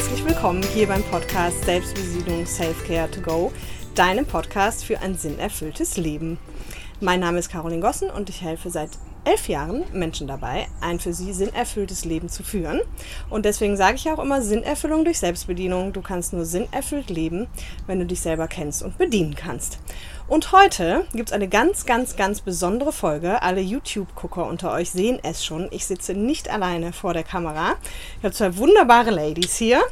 herzlich willkommen hier beim Podcast Selbstbesiedlung Self-Care to Go, deinem Podcast für ein sinnerfülltes Leben. Mein Name ist Caroline Gossen und ich helfe seit elf Jahren Menschen dabei, ein für sie sinnerfülltes Leben zu führen. Und deswegen sage ich auch immer Sinnerfüllung durch Selbstbedienung. Du kannst nur sinnerfüllt leben, wenn du dich selber kennst und bedienen kannst. Und heute gibt es eine ganz, ganz, ganz besondere Folge. Alle YouTube-Gucker unter euch sehen es schon. Ich sitze nicht alleine vor der Kamera. Ich habe zwei wunderbare Ladies hier,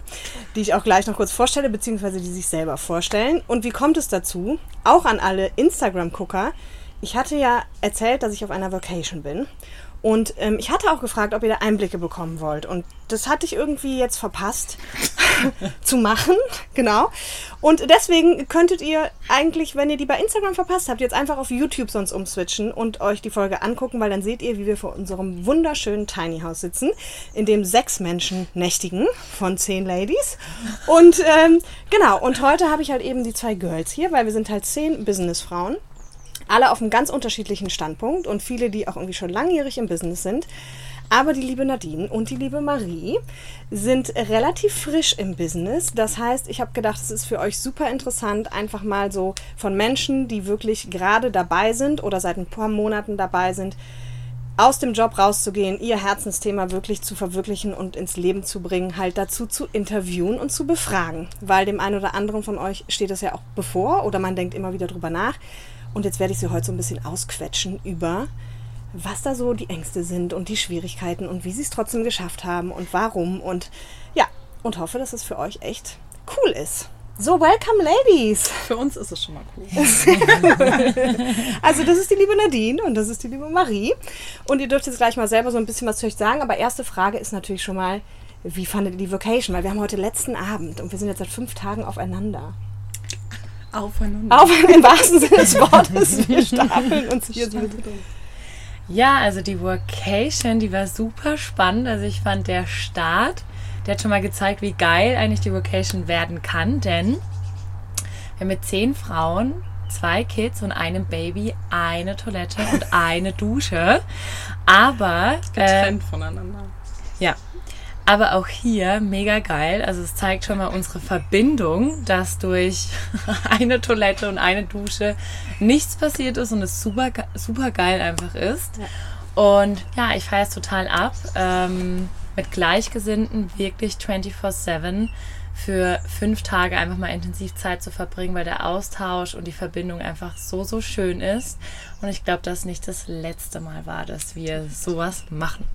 die ich auch gleich noch kurz vorstelle, beziehungsweise die sich selber vorstellen. Und wie kommt es dazu? Auch an alle Instagram-Gucker. Ich hatte ja erzählt, dass ich auf einer Vacation bin. Und ähm, ich hatte auch gefragt, ob ihr da Einblicke bekommen wollt. Und das hatte ich irgendwie jetzt verpasst zu machen. Genau. Und deswegen könntet ihr eigentlich, wenn ihr die bei Instagram verpasst habt, jetzt einfach auf YouTube sonst umswitchen und euch die Folge angucken, weil dann seht ihr, wie wir vor unserem wunderschönen Tiny House sitzen, in dem sechs Menschen nächtigen von zehn Ladies. Und ähm, genau, und heute habe ich halt eben die zwei Girls hier, weil wir sind halt zehn Businessfrauen alle auf einem ganz unterschiedlichen Standpunkt und viele, die auch irgendwie schon langjährig im Business sind. Aber die liebe Nadine und die liebe Marie sind relativ frisch im Business. Das heißt, ich habe gedacht, es ist für euch super interessant, einfach mal so von Menschen, die wirklich gerade dabei sind oder seit ein paar Monaten dabei sind, aus dem Job rauszugehen, ihr Herzensthema wirklich zu verwirklichen und ins Leben zu bringen, halt dazu zu interviewen und zu befragen. Weil dem einen oder anderen von euch steht das ja auch bevor oder man denkt immer wieder drüber nach. Und jetzt werde ich sie heute so ein bisschen ausquetschen über, was da so die Ängste sind und die Schwierigkeiten und wie sie es trotzdem geschafft haben und warum. Und ja, und hoffe, dass es für euch echt cool ist. So, welcome, Ladies! Für uns ist es schon mal cool. also, das ist die liebe Nadine und das ist die liebe Marie. Und ihr dürft jetzt gleich mal selber so ein bisschen was zu euch sagen. Aber erste Frage ist natürlich schon mal, wie fandet ihr die Vocation? Weil wir haben heute letzten Abend und wir sind jetzt seit fünf Tagen aufeinander. Aufeinander. Auf, Im wahrsten Sinne des Wortes. Wir stapeln uns hier so. Ja, also die Workation, die war super spannend. Also ich fand der Start, der hat schon mal gezeigt, wie geil eigentlich die Workation werden kann, denn wir haben mit zehn Frauen, zwei Kids und einem Baby eine Toilette und eine Dusche. Aber getrennt äh, voneinander. Ja, aber auch hier mega geil. Also es zeigt schon mal unsere Verbindung, dass durch eine Toilette und eine Dusche nichts passiert ist und es super, super geil einfach ist. Ja. Und ja, ich feiere es total ab. Ähm, mit Gleichgesinnten wirklich 24-7 für fünf Tage einfach mal intensiv Zeit zu verbringen, weil der Austausch und die Verbindung einfach so, so schön ist. Und ich glaube, dass nicht das letzte Mal war, dass wir sowas machen.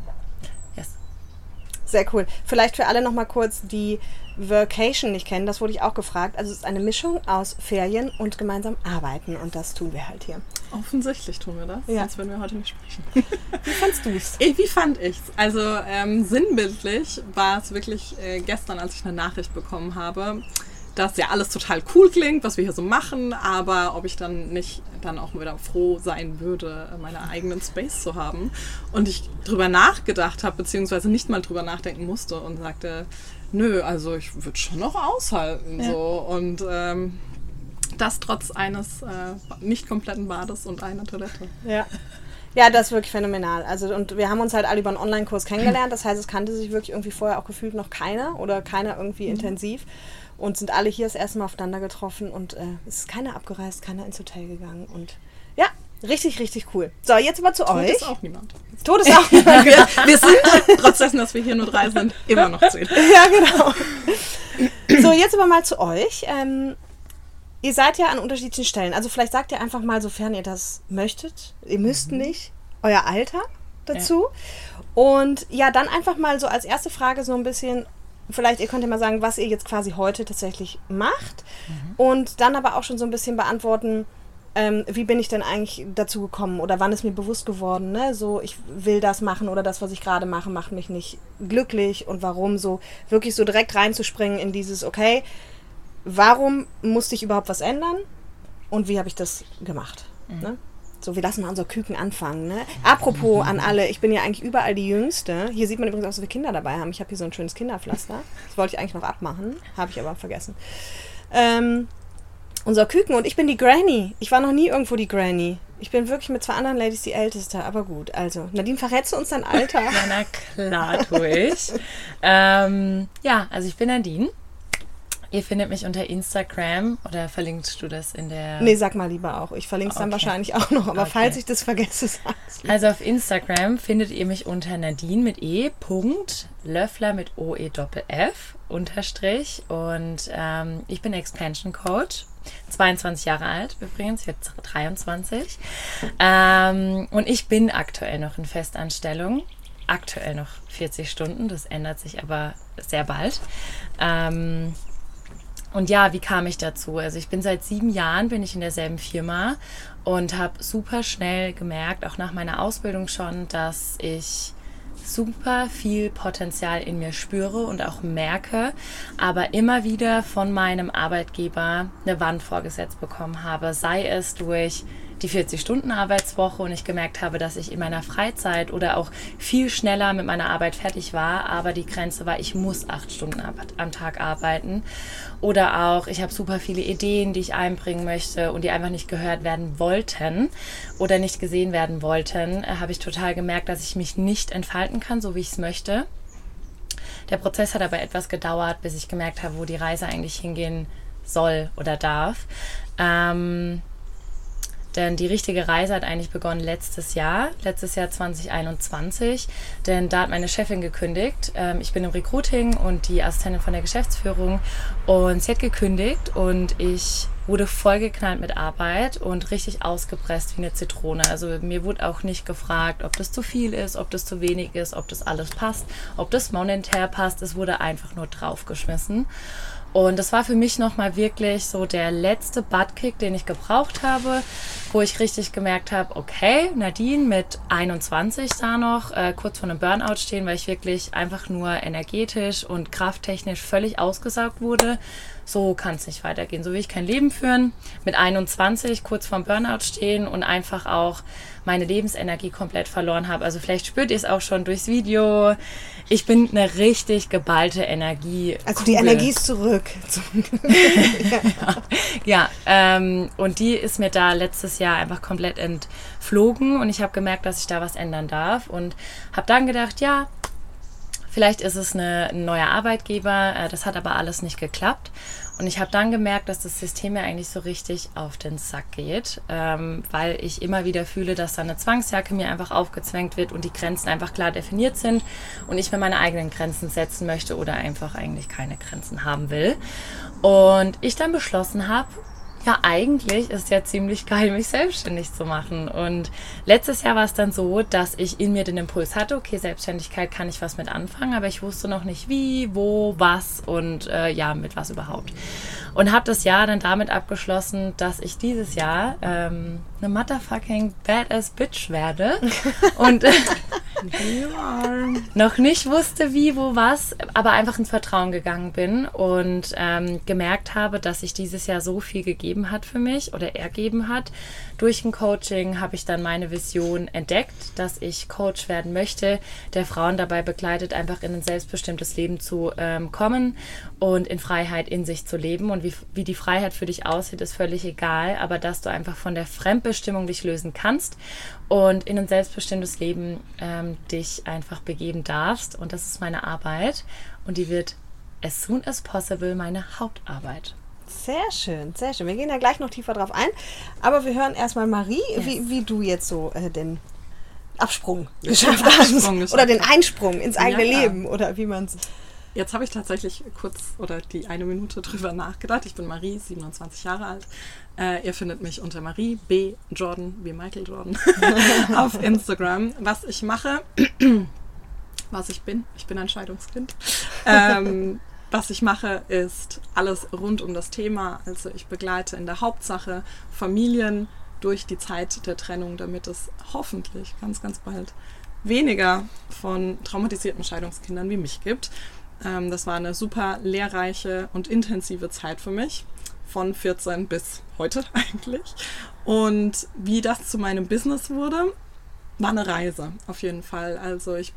Sehr cool. Vielleicht für alle nochmal kurz, die Vacation nicht kennen, das wurde ich auch gefragt. Also es ist eine Mischung aus Ferien und gemeinsam arbeiten und das tun wir halt hier. Offensichtlich tun wir das, ja. sonst würden wir heute nicht sprechen. Wie fandst du es? Wie fand ich es? Also ähm, sinnbildlich war es wirklich äh, gestern, als ich eine Nachricht bekommen habe dass ja alles total cool klingt, was wir hier so machen, aber ob ich dann nicht dann auch wieder froh sein würde, meinen eigenen Space zu haben. Und ich drüber nachgedacht habe, beziehungsweise nicht mal drüber nachdenken musste und sagte, nö, also ich würde schon noch aushalten. Ja. So. Und ähm, das trotz eines äh, nicht kompletten Bades und einer Toilette. Ja. Ja, das ist wirklich phänomenal. Also, und wir haben uns halt alle über einen Online-Kurs kennengelernt. Das heißt, es kannte sich wirklich irgendwie vorher auch gefühlt noch keiner oder keiner irgendwie mhm. intensiv und sind alle hier das erste Mal aufeinander getroffen und äh, es ist keiner abgereist, keiner ins Hotel gegangen und ja, richtig, richtig cool. So, jetzt aber zu Tod euch. Tod ist auch niemand. Tod ist auch niemand. wir, wir sind, trotzdem, dass wir hier nur drei sind, immer noch zehn. ja, genau. So, jetzt aber mal zu euch. Ähm, ihr seid ja an unterschiedlichen Stellen. Also vielleicht sagt ihr einfach mal, sofern ihr das möchtet, ihr müsst mhm. nicht, euer Alter dazu. Ja. Und ja, dann einfach mal so als erste Frage so ein bisschen, vielleicht, ihr könnt ja mal sagen, was ihr jetzt quasi heute tatsächlich macht. Mhm. Und dann aber auch schon so ein bisschen beantworten, ähm, wie bin ich denn eigentlich dazu gekommen oder wann ist mir bewusst geworden, ne? So, ich will das machen oder das, was ich gerade mache, macht mich nicht glücklich und warum so wirklich so direkt reinzuspringen in dieses, okay, warum musste ich überhaupt was ändern und wie habe ich das gemacht? Mhm. Ne? So, wir lassen mal unser Küken anfangen. Ne? Apropos an alle, ich bin ja eigentlich überall die Jüngste. Hier sieht man übrigens auch, so viele Kinder dabei haben. Ich habe hier so ein schönes Kinderpflaster. Das wollte ich eigentlich noch abmachen, habe ich aber vergessen. Ähm, unser Küken und ich bin die Granny. Ich war noch nie irgendwo die Granny. Ich bin wirklich mit zwei anderen Ladies die Älteste, aber gut. Also, Nadine, verrätst du uns dein Alter? Ja, na klar, tue ich. ähm, ja, also ich bin Nadine. Ihr findet mich unter Instagram oder verlinkst du das in der. Nee, sag mal lieber auch. Ich verlinke es dann Okay. wahrscheinlich auch noch, aber Okay. falls ich das vergesse, sag's. Also auf Instagram findet ihr mich unter Nadine mit E. Punkt, Löffler mit OE Doppel F unterstrich und ähm, ich bin Expansion Coach. 22 Jahre alt übrigens, jetzt 23. Ähm, und ich bin aktuell noch in Festanstellung. Aktuell noch 40 Stunden, das ändert sich aber sehr bald. Ähm, und ja, wie kam ich dazu? Also ich bin seit sieben Jahren bin ich in derselben Firma und habe super schnell gemerkt, auch nach meiner Ausbildung schon, dass ich super viel Potenzial in mir spüre und auch merke, aber immer wieder von meinem Arbeitgeber eine Wand vorgesetzt bekommen habe, sei es durch die 40-Stunden-Arbeitswoche und ich gemerkt habe, dass ich in meiner Freizeit oder auch viel schneller mit meiner Arbeit fertig war, aber die Grenze war, ich muss acht Stunden am Tag arbeiten. Oder auch, ich habe super viele Ideen, die ich einbringen möchte und die einfach nicht gehört werden wollten oder nicht gesehen werden wollten, äh, habe ich total gemerkt, dass ich mich nicht entfalten kann, so wie ich es möchte. Der Prozess hat aber etwas gedauert, bis ich gemerkt habe, wo die Reise eigentlich hingehen soll oder darf. Ähm, denn die richtige Reise hat eigentlich begonnen letztes Jahr, letztes Jahr 2021. Denn da hat meine Chefin gekündigt. Ähm, ich bin im Recruiting und die Assistentin von der Geschäftsführung. Und sie hat gekündigt und ich wurde vollgeknallt mit Arbeit und richtig ausgepresst wie eine Zitrone. Also mir wurde auch nicht gefragt, ob das zu viel ist, ob das zu wenig ist, ob das alles passt, ob das monetär passt. Es wurde einfach nur draufgeschmissen. Und das war für mich nochmal wirklich so der letzte Buttkick, den ich gebraucht habe, wo ich richtig gemerkt habe, okay, Nadine mit 21 da noch, äh, kurz vor einem Burnout stehen, weil ich wirklich einfach nur energetisch und krafttechnisch völlig ausgesaugt wurde. So kann es nicht weitergehen. So will ich kein Leben führen. Mit 21 kurz vorm Burnout stehen und einfach auch meine Lebensenergie komplett verloren habe. Also vielleicht spürt ihr es auch schon durchs Video. Ich bin eine richtig geballte Energie. Also die Kugel. Energie ist zurück. Zum Ja, ähm, und die ist mir da letztes Jahr einfach komplett entflogen und ich habe gemerkt, dass ich da was ändern darf und habe dann gedacht, ja, vielleicht ist es eine, ein neuer Arbeitgeber, äh, das hat aber alles nicht geklappt. Und ich habe dann gemerkt, dass das System mir eigentlich so richtig auf den Sack geht, ähm, weil ich immer wieder fühle, dass da eine Zwangsjacke mir einfach aufgezwängt wird und die Grenzen einfach klar definiert sind und ich mir meine eigenen Grenzen setzen möchte oder einfach eigentlich keine Grenzen haben will. Und ich dann beschlossen habe, ja, eigentlich ist ja ziemlich geil, mich selbstständig zu machen. Und letztes Jahr war es dann so, dass ich in mir den Impuls hatte, okay, Selbstständigkeit kann ich was mit anfangen, aber ich wusste noch nicht wie, wo, was und äh, ja, mit was überhaupt. Und habe das Jahr dann damit abgeschlossen, dass ich dieses Jahr ähm, eine motherfucking badass Bitch werde. und noch nicht wusste, wie, wo, was, aber einfach ins Vertrauen gegangen bin und ähm, gemerkt habe, dass sich dieses Jahr so viel gegeben hat für mich oder ergeben hat. Durch ein Coaching habe ich dann meine Vision entdeckt, dass ich Coach werden möchte, der Frauen dabei begleitet, einfach in ein selbstbestimmtes Leben zu ähm, kommen und in Freiheit in sich zu leben. Und wie, wie die Freiheit für dich aussieht, ist völlig egal, aber dass du einfach von der Fremdbestimmung dich lösen kannst und in ein selbstbestimmtes Leben ähm, dich einfach begeben darfst. Und das ist meine Arbeit und die wird as soon as possible meine Hauptarbeit. Sehr schön, sehr schön. Wir gehen ja gleich noch tiefer drauf ein. Aber wir hören erstmal Marie, wie, wie du jetzt so äh, den Absprung geschafft hast. Absprung geschafft Oder den Einsprung ins eigene ja. Leben. Oder wie man es. Jetzt habe ich tatsächlich kurz oder die eine Minute drüber nachgedacht. Ich bin Marie, 27 Jahre alt. Äh, ihr findet mich unter Marie B. Jordan, wie Michael Jordan, auf Instagram. Was ich mache, was ich bin, ich bin ein Scheidungskind. Ähm, was ich mache, ist alles rund um das Thema. Also ich begleite in der Hauptsache Familien durch die Zeit der Trennung, damit es hoffentlich ganz, ganz bald weniger von traumatisierten Scheidungskindern wie mich gibt. Ähm, das war eine super lehrreiche und intensive Zeit für mich, von 14 bis heute eigentlich. Und wie das zu meinem Business wurde, war eine Reise auf jeden Fall. Also ich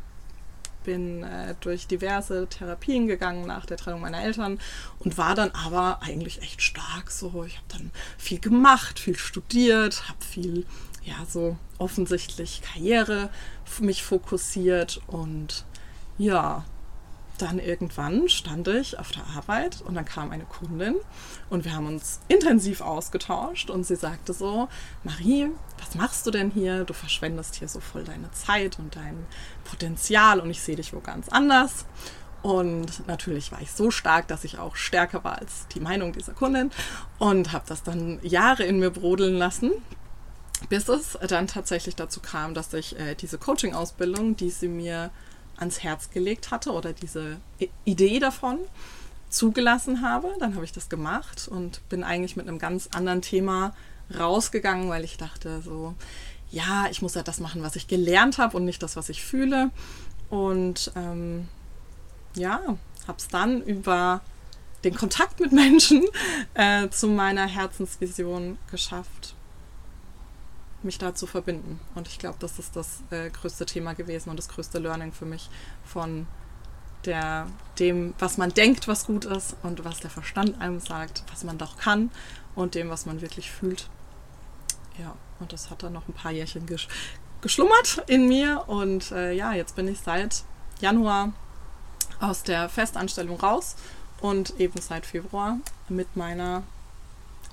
bin äh, durch diverse Therapien gegangen nach der Trennung meiner Eltern und war dann aber eigentlich echt stark so. Ich habe dann viel gemacht, viel studiert, habe viel ja, so offensichtlich Karriere mich fokussiert und ja, dann irgendwann stand ich auf der Arbeit und dann kam eine Kundin und wir haben uns intensiv ausgetauscht und sie sagte so, Marie, was machst du denn hier? Du verschwendest hier so voll deine Zeit und dein Potenzial und ich sehe dich wo ganz anders. Und natürlich war ich so stark, dass ich auch stärker war als die Meinung dieser Kundin und habe das dann Jahre in mir brodeln lassen, bis es dann tatsächlich dazu kam, dass ich äh, diese Coaching-Ausbildung, die sie mir ans Herz gelegt hatte oder diese Idee davon zugelassen habe. Dann habe ich das gemacht und bin eigentlich mit einem ganz anderen Thema rausgegangen, weil ich dachte so, ja, ich muss ja das machen, was ich gelernt habe und nicht das, was ich fühle. Und ähm, ja, habe es dann über den Kontakt mit Menschen äh, zu meiner Herzensvision geschafft mich da zu verbinden. Und ich glaube, das ist das äh, größte Thema gewesen und das größte Learning für mich von der, dem, was man denkt, was gut ist und was der Verstand einem sagt, was man doch kann und dem, was man wirklich fühlt. Ja, und das hat dann noch ein paar Jährchen gesch geschlummert in mir. Und äh, ja, jetzt bin ich seit Januar aus der Festanstellung raus und eben seit Februar mit meiner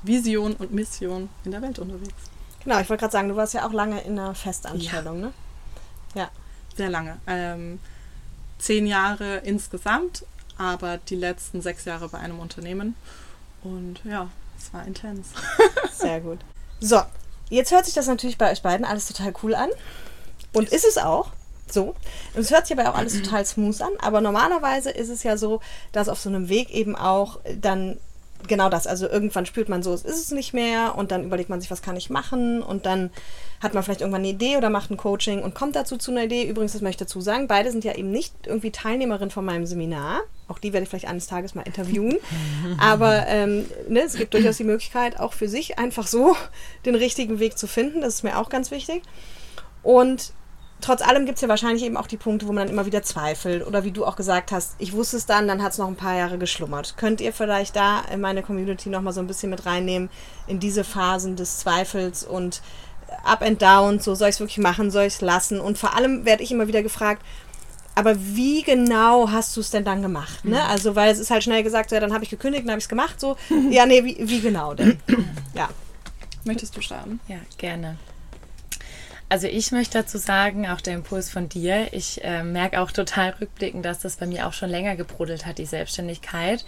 Vision und Mission in der Welt unterwegs. Genau, ich wollte gerade sagen, du warst ja auch lange in einer Festanstellung, ja. ne? Ja. Sehr lange. Ähm, zehn Jahre insgesamt, aber die letzten sechs Jahre bei einem Unternehmen. Und ja, es war intens. Sehr gut. So, jetzt hört sich das natürlich bei euch beiden alles total cool an. Und ist es auch. So. Und es hört sich aber auch alles total smooth an. Aber normalerweise ist es ja so, dass auf so einem Weg eben auch dann genau das. Also irgendwann spürt man so, es ist es nicht mehr und dann überlegt man sich, was kann ich machen und dann hat man vielleicht irgendwann eine Idee oder macht ein Coaching und kommt dazu zu einer Idee. Übrigens, das möchte ich dazu sagen, beide sind ja eben nicht irgendwie Teilnehmerin von meinem Seminar. Auch die werde ich vielleicht eines Tages mal interviewen. Aber ähm, ne, es gibt durchaus die Möglichkeit, auch für sich einfach so den richtigen Weg zu finden. Das ist mir auch ganz wichtig. Und trotz allem gibt es ja wahrscheinlich eben auch die Punkte, wo man dann immer wieder zweifelt. Oder wie du auch gesagt hast, ich wusste es dann, dann hat es noch ein paar Jahre geschlummert. Könnt ihr vielleicht da in meine Community nochmal so ein bisschen mit reinnehmen in diese Phasen des Zweifels und Up and Down, so soll ich es wirklich machen, soll ich es lassen? Und vor allem werde ich immer wieder gefragt, aber wie genau hast du es denn dann gemacht? Ne? Mhm. Also, weil es ist halt schnell gesagt, ja, dann habe ich gekündigt, dann habe ich es gemacht, so. Ja, nee, wie, wie genau denn? Ja. Möchtest du starten? Ja, gerne. Also ich möchte dazu sagen, auch der Impuls von dir, ich äh, merke auch total rückblickend, dass das bei mir auch schon länger gebrodelt hat, die Selbstständigkeit.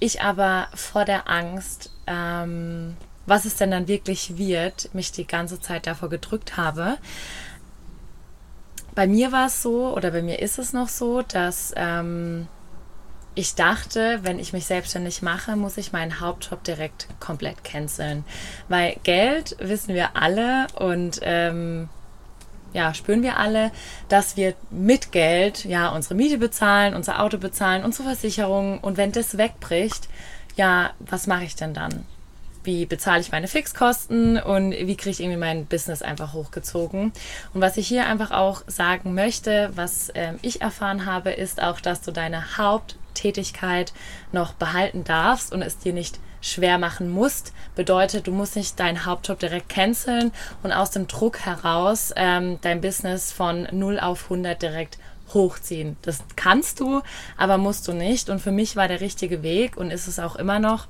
Ich aber vor der Angst, ähm, was es denn dann wirklich wird, mich die ganze Zeit davor gedrückt habe. Bei mir war es so, oder bei mir ist es noch so, dass ähm, ich dachte, wenn ich mich selbstständig mache, muss ich meinen Hauptjob direkt komplett canceln. Weil Geld wissen wir alle und ähm, ja, spüren wir alle, dass wir mit Geld ja unsere Miete bezahlen, unser Auto bezahlen, unsere Versicherung und wenn das wegbricht, ja, was mache ich denn dann? Wie bezahle ich meine Fixkosten und wie kriege ich irgendwie mein Business einfach hochgezogen? Und was ich hier einfach auch sagen möchte, was äh, ich erfahren habe, ist auch, dass du deine Haupttätigkeit noch behalten darfst und es dir nicht schwer machen musst. Bedeutet, du musst nicht deinen Hauptjob direkt canceln und aus dem Druck heraus ähm, dein Business von 0 auf 100 direkt hochziehen. Das kannst du, aber musst du nicht. Und für mich war der richtige Weg und ist es auch immer noch,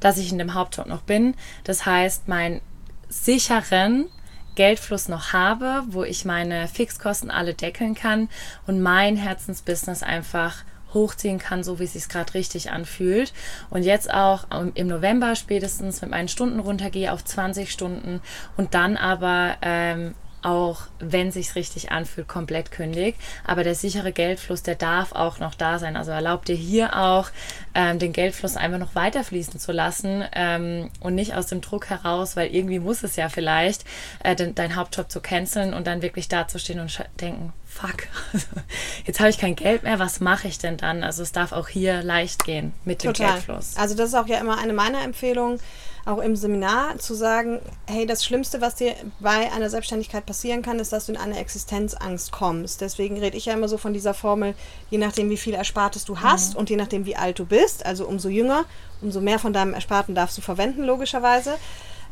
dass ich in dem Hauptjob noch bin. Das heißt, meinen sicheren Geldfluss noch habe, wo ich meine Fixkosten alle deckeln kann und mein Herzensbusiness einfach hochziehen kann, so wie es sich gerade richtig anfühlt. Und jetzt auch im November spätestens mit meinen Stunden runtergehe auf 20 Stunden und dann aber ähm, auch, wenn sich's richtig anfühlt, komplett kündigt. Aber der sichere Geldfluss, der darf auch noch da sein. Also erlaubt dir hier auch, ähm, den Geldfluss einfach noch weiter fließen zu lassen ähm, und nicht aus dem Druck heraus, weil irgendwie muss es ja vielleicht, äh, den, dein Hauptjob zu canceln und dann wirklich dazustehen und denken, fuck, jetzt habe ich kein Geld mehr, was mache ich denn dann? Also es darf auch hier leicht gehen mit dem Total. Geldfluss. Also das ist auch ja immer eine meiner Empfehlungen, auch im Seminar zu sagen, hey, das Schlimmste, was dir bei einer Selbstständigkeit passieren kann, ist, dass du in eine Existenzangst kommst. Deswegen rede ich ja immer so von dieser Formel, je nachdem, wie viel Erspartes du hast mhm. und je nachdem, wie alt du bist, also umso jünger, umso mehr von deinem Ersparten darfst du verwenden, logischerweise.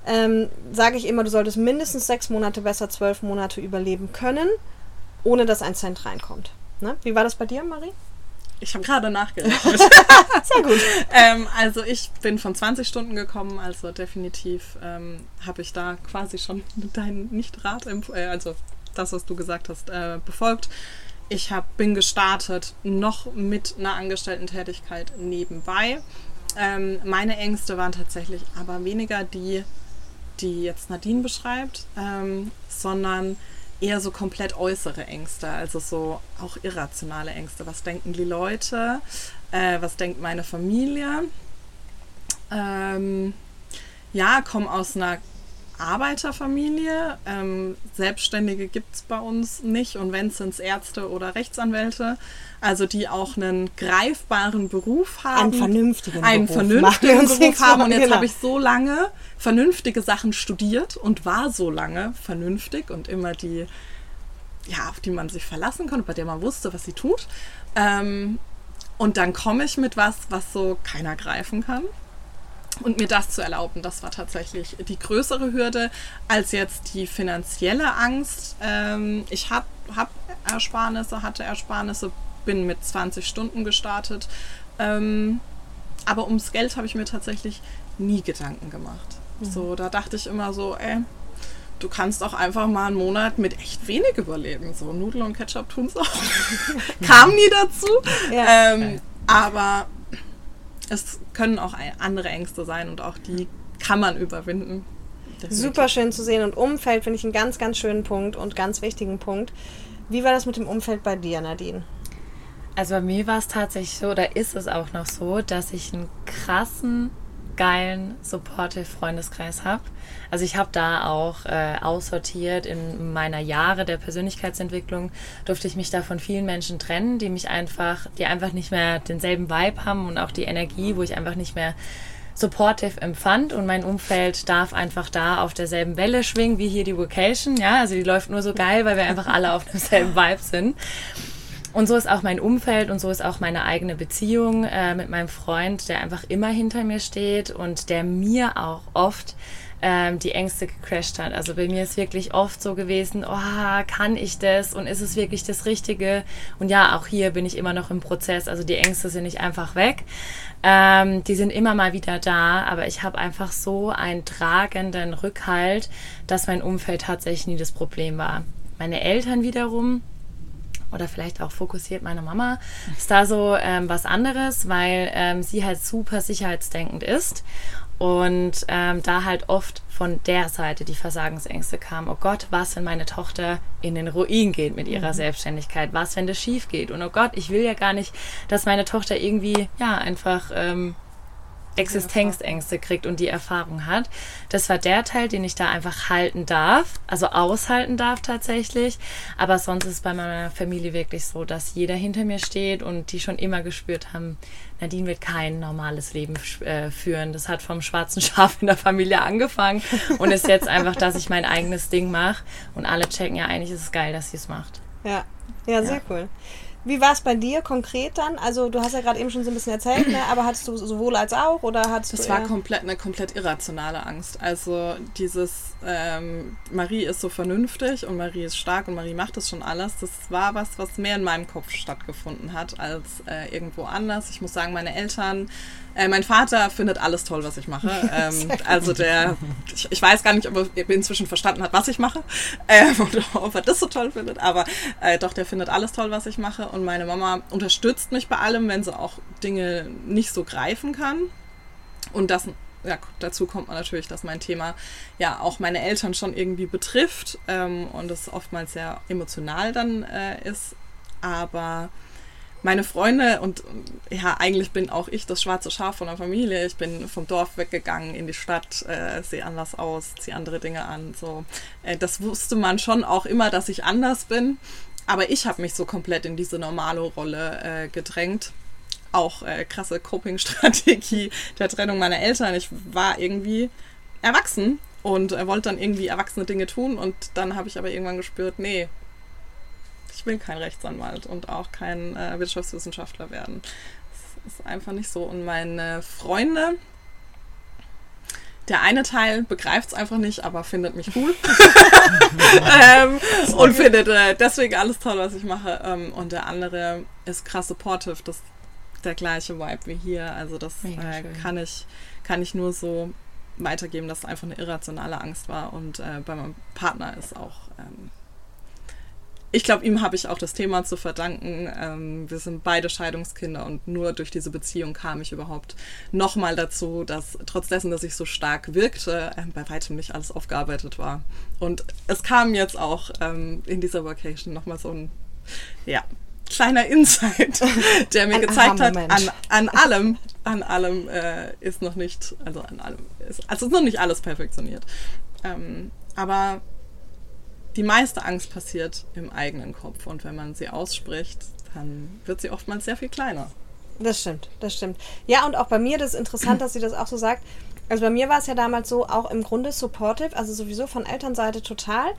ähm, sage ich immer, du solltest mindestens sechs Monate, besser zwölf Monate überleben können, ohne dass ein Cent reinkommt. Ne? Wie war das bei dir, Marie? Ich habe gerade nachgedacht. Sehr gut. ähm, also ich bin von 20 Stunden gekommen, also definitiv ähm, habe ich da quasi schon deinen Nicht-Rat, äh, also das, was du gesagt hast, äh, befolgt. Ich hab, bin gestartet noch mit einer Angestellten-Tätigkeit nebenbei. Ähm, meine Ängste waren tatsächlich aber weniger die, die jetzt Nadine beschreibt, ähm, sondern eher so komplett äußere Ängste, also so auch irrationale Ängste. Was denken die Leute? Äh, was denkt meine Familie? Ähm, ja, komme aus einer Arbeiterfamilie. Ähm, Selbstständige gibt es bei uns nicht und wenn es sind Ärzte oder Rechtsanwälte, also die auch einen greifbaren Beruf haben. Einen vernünftigen einen Beruf. vernünftigen Beruf haben. Und jetzt genau. habe ich so lange vernünftige Sachen studiert und war so lange vernünftig und immer die, ja, auf die man sich verlassen konnte, bei der man wusste, was sie tut. Ähm, und dann komme ich mit was, was so keiner greifen kann. Und mir das zu erlauben, das war tatsächlich die größere Hürde als jetzt die finanzielle Angst. Ähm, ich habe hab Ersparnisse, hatte Ersparnisse, bin mit 20 Stunden gestartet. Ähm, aber ums Geld habe ich mir tatsächlich nie Gedanken gemacht. Mhm. So, da dachte ich immer so, ey, du kannst auch einfach mal einen Monat mit echt wenig überleben. So, Nudeln und Ketchup tun es auch. Kam nie dazu. Ja. Ähm, aber es können auch andere Ängste sein und auch die kann man überwinden. Definitiv. Super schön zu sehen und Umfeld finde ich einen ganz, ganz schönen Punkt und ganz wichtigen Punkt. Wie war das mit dem Umfeld bei dir, Nadine? Also bei mir war es tatsächlich so, oder ist es auch noch so, dass ich einen krassen geilen, supportive Freundeskreis habe. Also ich habe da auch äh, aussortiert in meiner Jahre der Persönlichkeitsentwicklung, durfte ich mich da von vielen Menschen trennen, die mich einfach, die einfach nicht mehr denselben Vibe haben und auch die Energie, wo ich einfach nicht mehr supportive empfand und mein Umfeld darf einfach da auf derselben Welle schwingen wie hier die Vocation. Ja, also die läuft nur so geil, weil wir einfach alle auf demselben Vibe sind. Und so ist auch mein Umfeld und so ist auch meine eigene Beziehung äh, mit meinem Freund, der einfach immer hinter mir steht und der mir auch oft ähm, die Ängste gecrashed hat. Also bei mir ist wirklich oft so gewesen, oh, kann ich das und ist es wirklich das Richtige? Und ja, auch hier bin ich immer noch im Prozess. Also die Ängste sind nicht einfach weg. Ähm, die sind immer mal wieder da, aber ich habe einfach so einen tragenden Rückhalt, dass mein Umfeld tatsächlich nie das Problem war. Meine Eltern wiederum, oder vielleicht auch fokussiert meine Mama, ist da so ähm, was anderes, weil ähm, sie halt super sicherheitsdenkend ist und ähm, da halt oft von der Seite die Versagensängste kamen. Oh Gott, was, wenn meine Tochter in den Ruin geht mit ihrer mhm. Selbstständigkeit? Was, wenn das schief geht? Und oh Gott, ich will ja gar nicht, dass meine Tochter irgendwie, ja, einfach ähm, Existenzängste kriegt und die Erfahrung hat. Das war der Teil, den ich da einfach halten darf, also aushalten darf tatsächlich. Aber sonst ist es bei meiner Familie wirklich so, dass jeder hinter mir steht und die schon immer gespürt haben, Nadine wird kein normales Leben äh, führen. Das hat vom schwarzen Schaf in der Familie angefangen und ist jetzt einfach, dass ich mein eigenes Ding mache. Und alle checken ja, eigentlich ist es geil, dass sie es macht. Ja, ja, sehr ja. cool. Wie war es bei dir konkret dann? Also du hast ja gerade eben schon so ein bisschen erzählt, ne? aber hattest du sowohl als auch oder hattest das du war komplett eine komplett irrationale Angst. Also dieses ähm, Marie ist so vernünftig und Marie ist stark und Marie macht das schon alles. Das war was, was mehr in meinem Kopf stattgefunden hat als äh, irgendwo anders. Ich muss sagen, meine Eltern äh, mein Vater findet alles toll, was ich mache. Ähm, also der, ich, ich, weiß gar nicht, ob er inzwischen verstanden hat, was ich mache ähm, oder ob er das so toll findet, aber äh, doch, der findet alles toll, was ich mache. Und meine Mama unterstützt mich bei allem, wenn sie auch Dinge nicht so greifen kann. Und das, ja, dazu kommt man natürlich, dass mein Thema ja auch meine Eltern schon irgendwie betrifft ähm, und es oftmals sehr emotional dann äh, ist. Aber meine Freunde und ja, eigentlich bin auch ich das schwarze Schaf von der Familie. Ich bin vom Dorf weggegangen in die Stadt, äh, sehe anders aus, ziehe andere Dinge an. So, äh, das wusste man schon auch immer, dass ich anders bin. Aber ich habe mich so komplett in diese normale Rolle äh, gedrängt. Auch äh, krasse Coping-Strategie der Trennung meiner Eltern. Ich war irgendwie erwachsen und äh, wollte dann irgendwie erwachsene Dinge tun. Und dann habe ich aber irgendwann gespürt, nee, ich will kein Rechtsanwalt und auch kein äh, Wirtschaftswissenschaftler werden. Das ist einfach nicht so. Und meine Freunde, der eine Teil begreift es einfach nicht, aber findet mich cool. ähm, und findet äh, deswegen alles toll, was ich mache. Ähm, und der andere ist krass supportive. Das ist der gleiche Vibe wie hier. Also das äh, kann, ich, kann ich nur so weitergeben, dass es einfach eine irrationale Angst war. Und äh, bei meinem Partner ist auch... Ähm, ich glaube, ihm habe ich auch das Thema zu verdanken. Ähm, wir sind beide Scheidungskinder und nur durch diese Beziehung kam ich überhaupt nochmal dazu, dass trotz dessen, dass ich so stark wirkte, ähm, bei weitem nicht alles aufgearbeitet war. Und es kam jetzt auch ähm, in dieser Vacation nochmal so ein, ja, kleiner Insight, der mir gezeigt hat, an, an allem, an allem äh, ist noch nicht, also an allem ist, also ist noch nicht alles perfektioniert. Ähm, aber die meiste Angst passiert im eigenen Kopf und wenn man sie ausspricht, dann wird sie oftmals sehr viel kleiner. Das stimmt, das stimmt. Ja, und auch bei mir, das ist interessant, dass sie das auch so sagt. Also bei mir war es ja damals so, auch im Grunde supportive, also sowieso von Elternseite total.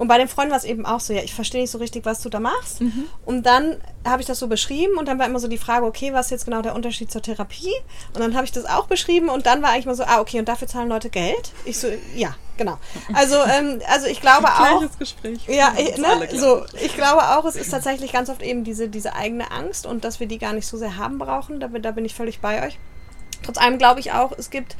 Und bei den Freunden war es eben auch so, ja, ich verstehe nicht so richtig, was du da machst. Und dann habe ich das so beschrieben und dann war immer so die Frage, okay, was ist jetzt genau der Unterschied zur Therapie? Und dann habe ich das auch beschrieben und dann war eigentlich mal so, ah, okay, und dafür zahlen Leute Geld? Ich so, ja, genau. Also, ähm, also ich glaube auch. Gleiches Gespräch. Ja, ich, ne, so, ich glaube auch, es ist tatsächlich ganz oft eben diese, diese eigene Angst und dass wir die gar nicht so sehr haben brauchen. Da, da bin ich völlig bei euch. Trotz allem glaube ich auch, es gibt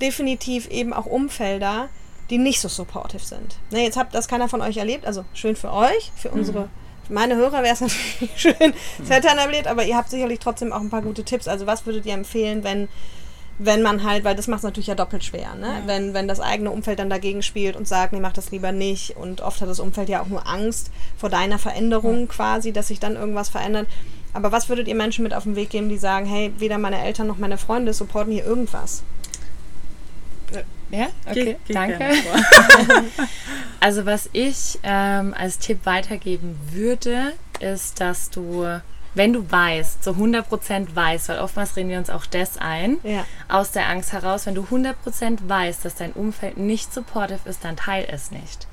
definitiv eben auch Umfelder, die nicht so supportive sind. Ne, jetzt habt das keiner von euch erlebt, also schön für euch, für unsere, für meine Hörer wäre es natürlich schön, es hätte einer erlebt, aber ihr habt sicherlich trotzdem auch ein paar gute Tipps. Also was würdet ihr empfehlen, wenn wenn man halt, weil das macht es natürlich ja doppelt schwer, ne? Wenn, wenn das eigene Umfeld dann dagegen spielt und sagt, nee, mach das lieber nicht. Und oft hat das Umfeld ja auch nur Angst vor deiner Veränderung quasi, dass sich dann irgendwas verändert. Aber was würdet ihr Menschen mit auf den Weg geben, die sagen, hey, weder meine Eltern noch meine Freunde supporten hier irgendwas? Ja, okay, geh danke. Also was ich ähm, als Tipp weitergeben würde, ist, dass du, wenn du weißt, so 100% weißt, weil oftmals reden wir uns auch das ein, Ja. aus der Angst heraus, wenn du 100% weißt, dass dein Umfeld nicht supportive ist, dann teil es nicht.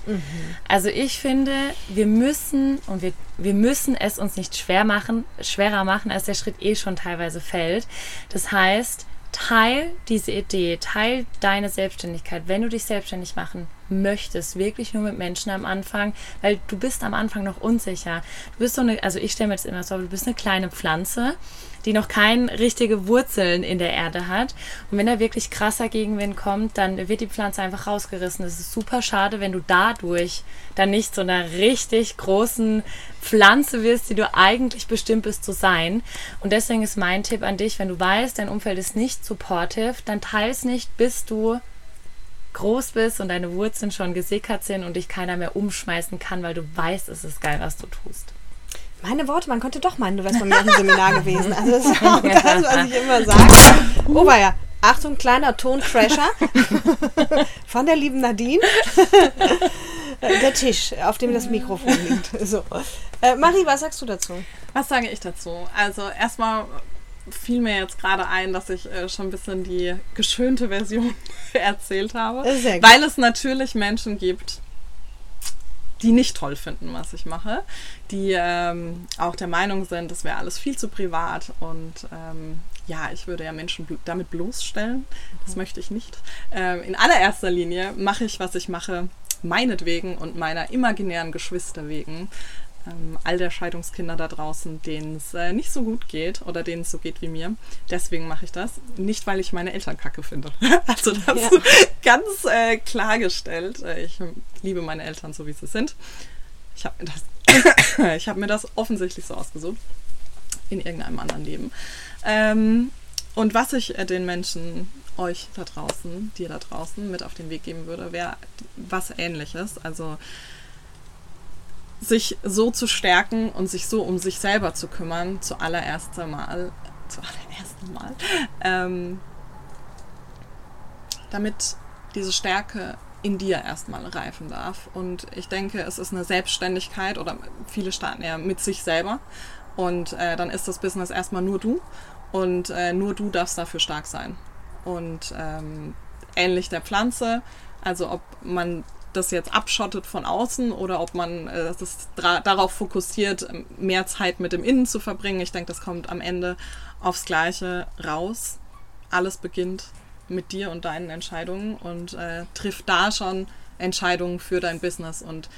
Also ich finde, wir müssen und wir, wir müssen es uns nicht schwer machen, schwerer machen, als der Schritt eh schon teilweise fällt. Das heißt, teil diese Idee, teil deine Selbstständigkeit, wenn du dich selbstständig machen möchtest, wirklich nur mit Menschen am Anfang, weil du bist am Anfang noch unsicher. Du bist so eine, also ich stelle mir das immer so, du bist eine kleine Pflanze, die noch keine richtige Wurzeln in der Erde hat. Und wenn da wirklich krasser Gegenwind kommt, dann wird die Pflanze einfach rausgerissen. Das ist super schade, wenn du dadurch dann nicht so einer richtig großen Pflanze wirst, die du eigentlich bestimmt bist zu sein. Und deswegen ist mein Tipp an dich, wenn du weißt, dein Umfeld ist nicht supportive, dann teils nicht, bis du groß bist und deine Wurzeln schon gesickert sind und dich keiner mehr umschmeißen kann, weil du weißt, es ist geil, was du tust. Meine Worte, man könnte doch meinen, du wärst bei mir auf dem Seminar gewesen. Also das ist auch das, was ich immer sage. Oh, ja. Achtung, kleiner Toncrasher von der lieben Nadine. Der Tisch, auf dem das Mikrofon liegt. So. Äh, Marie, was sagst du dazu? Was sage ich dazu? Also erstmal fiel mir jetzt gerade ein, dass ich äh, schon ein bisschen die geschönte Version erzählt habe. Sehr gut. Weil es natürlich Menschen gibt, die nicht toll finden, was ich mache, die ähm, auch der Meinung sind, das wäre alles viel zu privat und ähm, ja, ich würde ja Menschen bl damit bloßstellen. Das möchte ich nicht. Ähm, in allererster Linie mache ich, was ich mache, meinetwegen und meiner imaginären Geschwister wegen. Ähm, all der Scheidungskinder da draußen, denen es äh, nicht so gut geht oder denen es so geht wie mir. Deswegen mache ich das. Nicht, weil ich meine Eltern kacke finde. also das Ja. ganz äh, klargestellt. Äh, ich liebe meine Eltern so, wie sie sind. Ich habe mir, das- ich hab mir das offensichtlich so ausgesucht. In irgendeinem anderen Leben. Ähm, und was ich äh, den Menschen, euch da draußen, dir da draußen mit auf den Weg geben würde, wäre was ähnliches. Also sich so zu stärken und sich so um sich selber zu kümmern, zuallererst Mal, zuallererst Mal, ähm, damit diese Stärke in dir erstmal reifen darf. Und ich denke, es ist eine Selbstständigkeit oder viele starten ja mit sich selber. Und äh, dann ist das Business erstmal nur du und äh, nur du darfst dafür stark sein. Und ähm, ähnlich der Pflanze, also ob man das jetzt abschottet von außen oder ob man äh, das darauf fokussiert, mehr Zeit mit dem Innen zu verbringen. Ich denke, das kommt am Ende aufs Gleiche raus. Alles beginnt mit dir und deinen Entscheidungen und äh, triff da schon Entscheidungen für dein Business. Und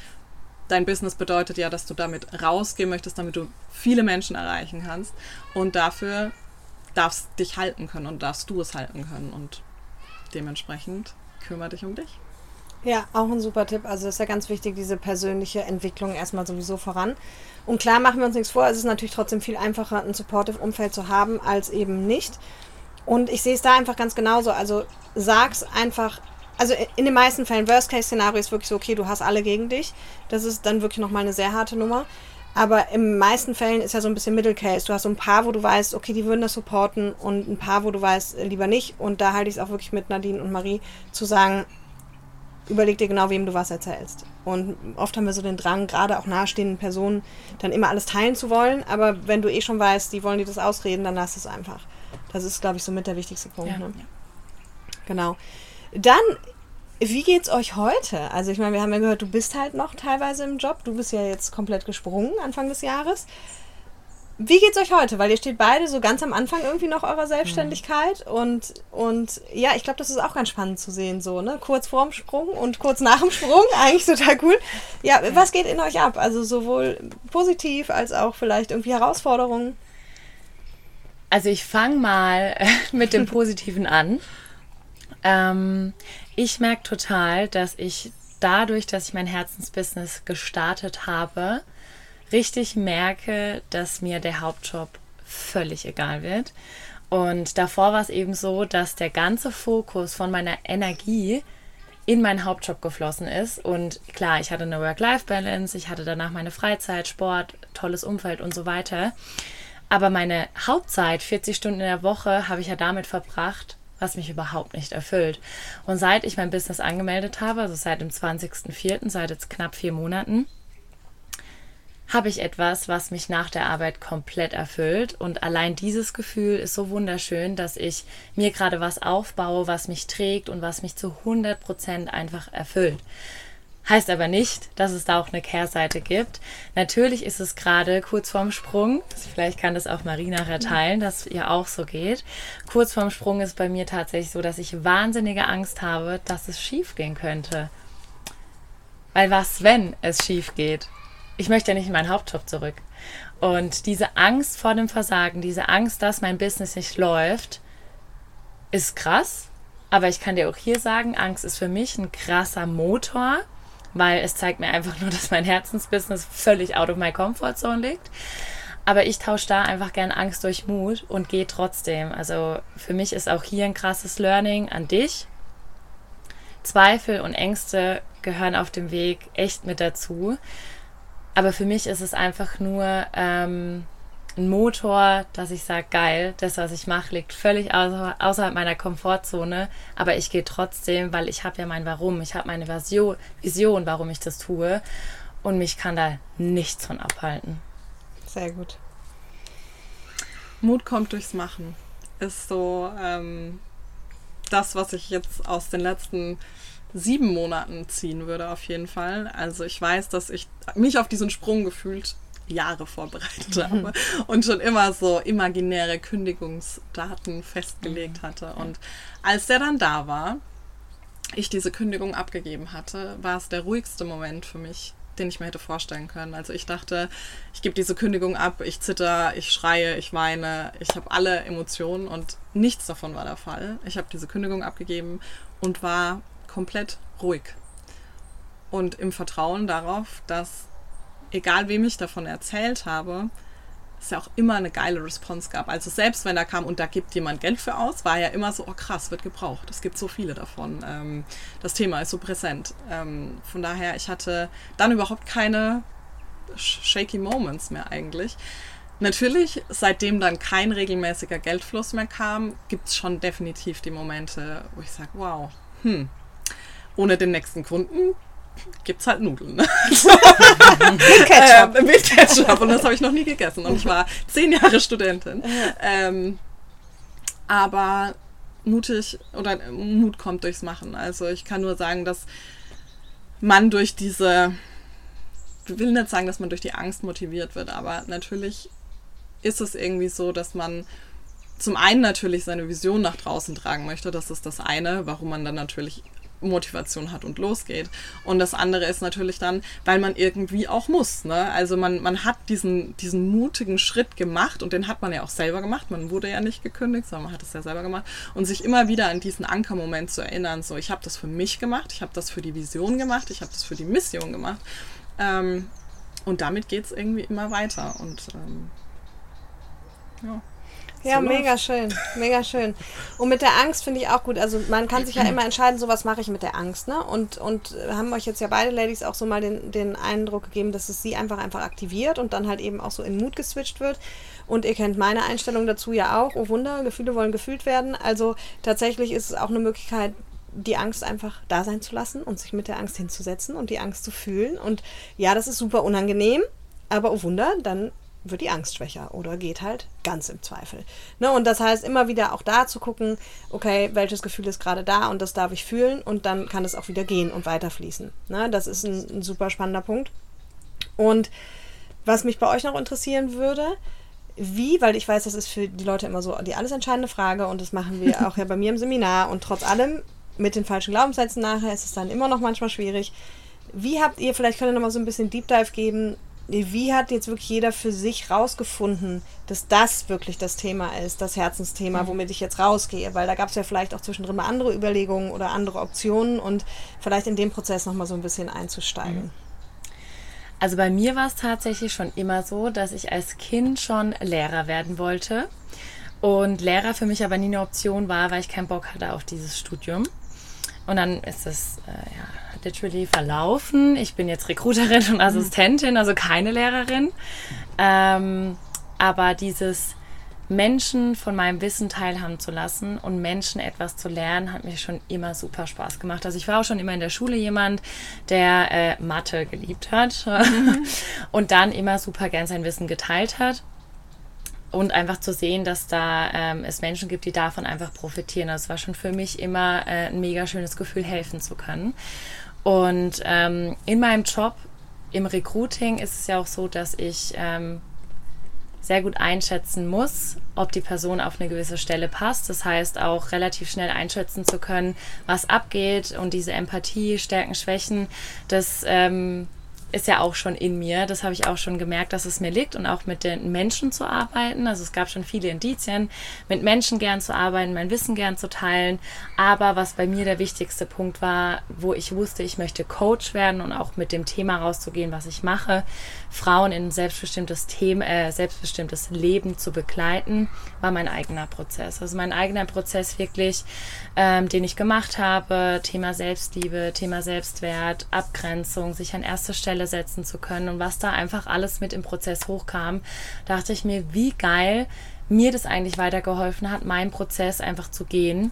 dein Business bedeutet ja, dass du damit rausgehen möchtest, damit du viele Menschen erreichen kannst. Und dafür darfst dich halten können und darfst du es halten können. Und dementsprechend kümmere dich um dich. Ja, auch ein super Tipp. Also ist ja ganz wichtig, diese persönliche Entwicklung erstmal sowieso voran. Und klar machen wir uns nichts vor, es ist natürlich trotzdem viel einfacher, ein supportive Umfeld zu haben, als eben nicht. Und ich sehe es da einfach ganz genauso. Also sag's einfach. Also in den meisten Fällen, Worst-Case-Szenario ist wirklich so, okay, du hast alle gegen dich. Das ist dann wirklich nochmal eine sehr harte Nummer. Aber in meisten Fällen ist ja so ein bisschen Middle Case. Du hast so ein paar, wo du weißt, okay, die würden das supporten und ein paar, wo du weißt, lieber nicht. Und da halte ich es auch wirklich mit Nadine und Marie zu sagen, überleg dir genau, wem du was erzählst. Und oft haben wir so den Drang, gerade auch nahestehenden Personen, dann immer alles teilen zu wollen. Aber wenn du eh schon weißt, die wollen dir das ausreden, dann lass es einfach. Das ist, glaube ich, so mit der wichtigste Punkt. Ja, ne? ja. Genau. Dann, wie geht's euch heute? Also ich meine, wir haben ja gehört, du bist halt noch teilweise im Job. Du bist ja jetzt komplett gesprungen Anfang des Jahres. Wie geht's euch heute? Weil ihr steht beide so ganz am Anfang irgendwie noch eurer Selbstständigkeit mhm. und, und ja, ich glaube, das ist auch ganz spannend zu sehen, so, ne? Kurz vorm Sprung und kurz nach dem Sprung, eigentlich total cool. Ja, was geht in euch ab? Also sowohl positiv als auch vielleicht irgendwie Herausforderungen? Also ich fange mal mit dem Positiven an. Ähm, ich merke total, dass ich dadurch, dass ich mein Herzensbusiness gestartet habe, richtig merke, dass mir der Hauptjob völlig egal wird. Und davor war es eben so, dass der ganze Fokus von meiner Energie in meinen Hauptjob geflossen ist. Und klar, ich hatte eine Work-Life-Balance, ich hatte danach meine Freizeit, Sport, tolles Umfeld und so weiter. Aber meine Hauptzeit, 40 Stunden in der Woche, habe ich ja damit verbracht, was mich überhaupt nicht erfüllt. Und seit ich mein Business angemeldet habe, also seit dem 20.04., seit jetzt knapp vier Monaten, habe ich etwas, was mich nach der Arbeit komplett erfüllt. Und allein dieses Gefühl ist so wunderschön, dass ich mir gerade was aufbaue, was mich trägt und was mich zu 100 Prozent einfach erfüllt. Heißt aber nicht, dass es da auch eine Kehrseite gibt. Natürlich ist es gerade kurz vorm Sprung. Vielleicht kann das auch Marie nachher teilen, dass ihr auch so geht. Kurz vorm Sprung ist bei mir tatsächlich so, dass ich wahnsinnige Angst habe, dass es schief gehen könnte. Weil was, wenn es schief geht? Ich möchte ja nicht in meinen Hauptjob zurück. Und diese Angst vor dem Versagen, diese Angst, dass mein Business nicht läuft, ist krass. Aber ich kann dir auch hier sagen, Angst ist für mich ein krasser Motor, weil es zeigt mir einfach nur, dass mein Herzensbusiness völlig out of my comfort zone liegt. Aber ich tausche da einfach gern Angst durch Mut und gehe trotzdem. Also für mich ist auch hier ein krasses Learning an dich. Zweifel und Ängste gehören auf dem Weg echt mit dazu. Aber für mich ist es einfach nur ähm, ein Motor, dass ich sage, geil, das, was ich mache, liegt völlig außer, außerhalb meiner Komfortzone. Aber ich gehe trotzdem, weil ich habe ja mein Warum, ich habe meine Version, Vision, warum ich das tue. Und mich kann da nichts von abhalten. Sehr gut. Mut kommt durchs Machen. Ist so ähm, das, was ich jetzt aus den letzten sieben Monaten ziehen würde, auf jeden Fall. Also ich weiß, dass ich mich auf diesen Sprung gefühlt Jahre vorbereitet mhm. habe und schon immer so imaginäre Kündigungsdaten festgelegt mhm. hatte. Und als der dann da war, ich diese Kündigung abgegeben hatte, war es der ruhigste Moment für mich, den ich mir hätte vorstellen können. Also ich dachte, ich gebe diese Kündigung ab, ich zitter, ich schreie, ich weine, ich habe alle Emotionen und nichts davon war der Fall. Ich habe diese Kündigung abgegeben und war komplett ruhig. Und im Vertrauen darauf, dass egal wem ich davon erzählt habe, es ja auch immer eine geile Response gab. Also selbst wenn da kam und da gibt jemand Geld für aus, war ja immer so, oh krass, wird gebraucht. Es gibt so viele davon. Ähm, das Thema ist so präsent. Ähm, von daher, ich hatte dann überhaupt keine shaky Moments mehr eigentlich. Natürlich, seitdem dann kein regelmäßiger Geldfluss mehr kam, gibt es schon definitiv die Momente, wo ich sage, wow, hm, ohne den nächsten Kunden gibt es halt Nudeln. Ne? mit Ketchup. Äh, mit Ketchup. Und das habe ich noch nie gegessen. Und ich war zehn Jahre Studentin. Ähm, aber mutig oder Mut kommt durchs Machen. Also ich kann nur sagen, dass man durch diese, ich will nicht sagen, dass man durch die Angst motiviert wird, aber natürlich ist es irgendwie so, dass man zum einen natürlich seine Vision nach draußen tragen möchte. Das ist das eine, warum man dann natürlich Motivation hat und losgeht. Und das andere ist natürlich dann, weil man irgendwie auch muss. Ne? Also man, man hat diesen, diesen mutigen Schritt gemacht und den hat man ja auch selber gemacht. Man wurde ja nicht gekündigt, sondern man hat es ja selber gemacht. Und sich immer wieder an diesen Ankermoment zu erinnern, so ich habe das für mich gemacht, ich habe das für die Vision gemacht, ich habe das für die Mission gemacht. Ähm, und damit geht es irgendwie immer weiter. Und ähm, ja. Ja, so mega läuft. schön, mega schön. Und mit der Angst finde ich auch gut. Also man kann sich ja immer entscheiden, so was mache ich mit der Angst. Ne? Und, und haben euch jetzt ja beide Ladies auch so mal den, den Eindruck gegeben, dass es sie einfach einfach aktiviert und dann halt eben auch so in Mut geswitcht wird. Und ihr kennt meine Einstellung dazu ja auch. Oh Wunder, Gefühle wollen gefühlt werden. Also tatsächlich ist es auch eine Möglichkeit, die Angst einfach da sein zu lassen und sich mit der Angst hinzusetzen und die Angst zu fühlen. Und ja, das ist super unangenehm, aber oh Wunder, dann wird die Angst schwächer oder geht halt ganz im Zweifel. Ne? Und das heißt, immer wieder auch da zu gucken, okay, welches Gefühl ist gerade da und das darf ich fühlen und dann kann es auch wieder gehen und weiterfließen. Ne? Das ist ein, ein super spannender Punkt. Und was mich bei euch noch interessieren würde, wie, weil ich weiß, das ist für die Leute immer so die alles entscheidende Frage und das machen wir auch ja bei mir im Seminar und trotz allem mit den falschen Glaubenssätzen nachher ist es dann immer noch manchmal schwierig. Wie habt ihr, vielleicht könnt ihr noch mal so ein bisschen Deep Dive geben, wie hat jetzt wirklich jeder für sich rausgefunden, dass das wirklich das Thema ist, das Herzensthema, mhm. womit ich jetzt rausgehe? Weil da gab es ja vielleicht auch zwischendrin mal andere Überlegungen oder andere Optionen und vielleicht in dem Prozess nochmal so ein bisschen einzusteigen. Mhm. Also bei mir war es tatsächlich schon immer so, dass ich als Kind schon Lehrer werden wollte. Und Lehrer für mich aber nie eine Option war, weil ich keinen Bock hatte auf dieses Studium. Und dann ist es äh, ja, literally verlaufen. Ich bin jetzt Recruiterin und Assistentin, also keine Lehrerin. Ähm, aber dieses Menschen von meinem Wissen teilhaben zu lassen und Menschen etwas zu lernen, hat mir schon immer super Spaß gemacht. Also ich war auch schon immer in der Schule jemand, der äh, Mathe geliebt hat mhm. und dann immer super gern sein Wissen geteilt hat und einfach zu sehen, dass da ähm, es Menschen gibt, die davon einfach profitieren. Das war schon für mich immer äh, ein mega schönes Gefühl, helfen zu können. Und ähm, in meinem Job im Recruiting ist es ja auch so, dass ich ähm, sehr gut einschätzen muss, ob die Person auf eine gewisse Stelle passt. Das heißt auch relativ schnell einschätzen zu können, was abgeht und diese Empathie, Stärken, Schwächen, das ähm, ist ja auch schon in mir. Das habe ich auch schon gemerkt, dass es mir liegt und auch mit den Menschen zu arbeiten. Also es gab schon viele Indizien, mit Menschen gern zu arbeiten, mein Wissen gern zu teilen. Aber was bei mir der wichtigste Punkt war, wo ich wusste, ich möchte Coach werden und auch mit dem Thema rauszugehen, was ich mache, Frauen in ein selbstbestimmtes Thema, äh, selbstbestimmtes Leben zu begleiten, war mein eigener Prozess. Also mein eigener Prozess wirklich, ähm, den ich gemacht habe, Thema Selbstliebe, Thema Selbstwert, Abgrenzung, sich an erste Stelle setzen zu können und was da einfach alles mit im Prozess hochkam, dachte ich mir, wie geil mir das eigentlich weitergeholfen hat, meinen Prozess einfach zu gehen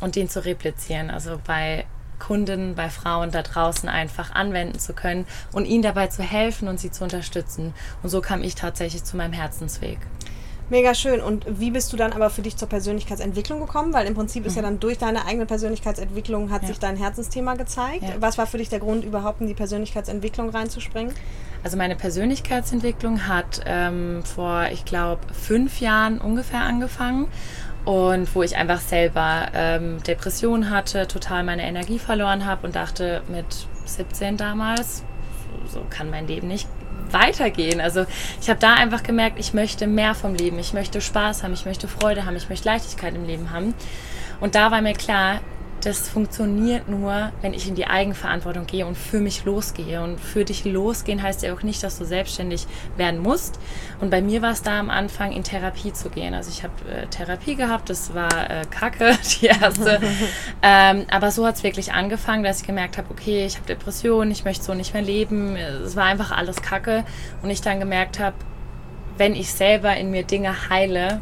und den zu replizieren. Also bei Kunden, bei Frauen da draußen einfach anwenden zu können und ihnen dabei zu helfen und sie zu unterstützen. Und so kam ich tatsächlich zu meinem Herzensweg. Mega schön. Und wie bist du dann aber für dich zur Persönlichkeitsentwicklung gekommen? Weil im Prinzip ist ja mhm. dann durch deine eigene Persönlichkeitsentwicklung hat ja. sich dein Herzensthema gezeigt. Ja. Was war für dich der Grund, überhaupt in die Persönlichkeitsentwicklung reinzuspringen? Also meine Persönlichkeitsentwicklung hat ähm, vor, ich glaube, fünf Jahren ungefähr angefangen und wo ich einfach selber ähm, Depressionen hatte, total meine Energie verloren habe und dachte mit 17 damals, so kann mein Leben nicht weitergehen. Also ich habe da einfach gemerkt, ich möchte mehr vom Leben, ich möchte Spaß haben, ich möchte Freude haben, ich möchte Leichtigkeit im Leben haben. Und da war mir klar, das funktioniert nur, wenn ich in die Eigenverantwortung gehe und für mich losgehe. Und für dich losgehen heißt ja auch nicht, dass du selbstständig werden musst. Und bei mir war es da am Anfang, in Therapie zu gehen. Also ich habe äh, Therapie gehabt, das war äh, Kacke, die erste. ähm, aber so hat es wirklich angefangen, dass ich gemerkt habe, okay, ich habe Depressionen, ich möchte so nicht mehr leben. Es war einfach alles Kacke. Und ich dann gemerkt habe, wenn ich selber in mir Dinge heile,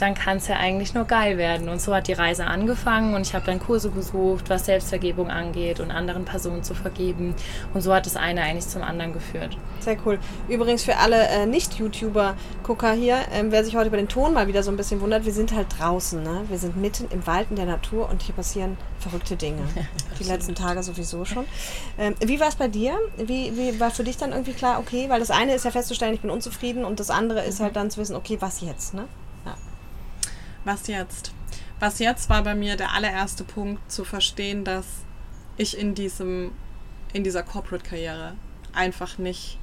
dann kann es ja eigentlich nur geil werden. Und so hat die Reise angefangen und ich habe dann Kurse besucht, was Selbstvergebung angeht und anderen Personen zu vergeben. Und so hat das eine eigentlich zum anderen geführt. Sehr cool. Übrigens für alle äh, Nicht-YouTuber-Gucker hier, ähm, wer sich heute über den Ton mal wieder so ein bisschen wundert, wir sind halt draußen. Ne? Wir sind mitten im Wald in der Natur und hier passieren verrückte Dinge. die letzten Tage sowieso schon. Ähm, wie war es bei dir? Wie, wie war für dich dann irgendwie klar, okay, weil das eine ist ja festzustellen, ich bin unzufrieden und das andere ist mhm. halt dann zu wissen, okay, was jetzt? Ne? Was jetzt? Was jetzt war bei mir der allererste Punkt zu verstehen, dass ich in diesem, in dieser Corporate-Karriere einfach nicht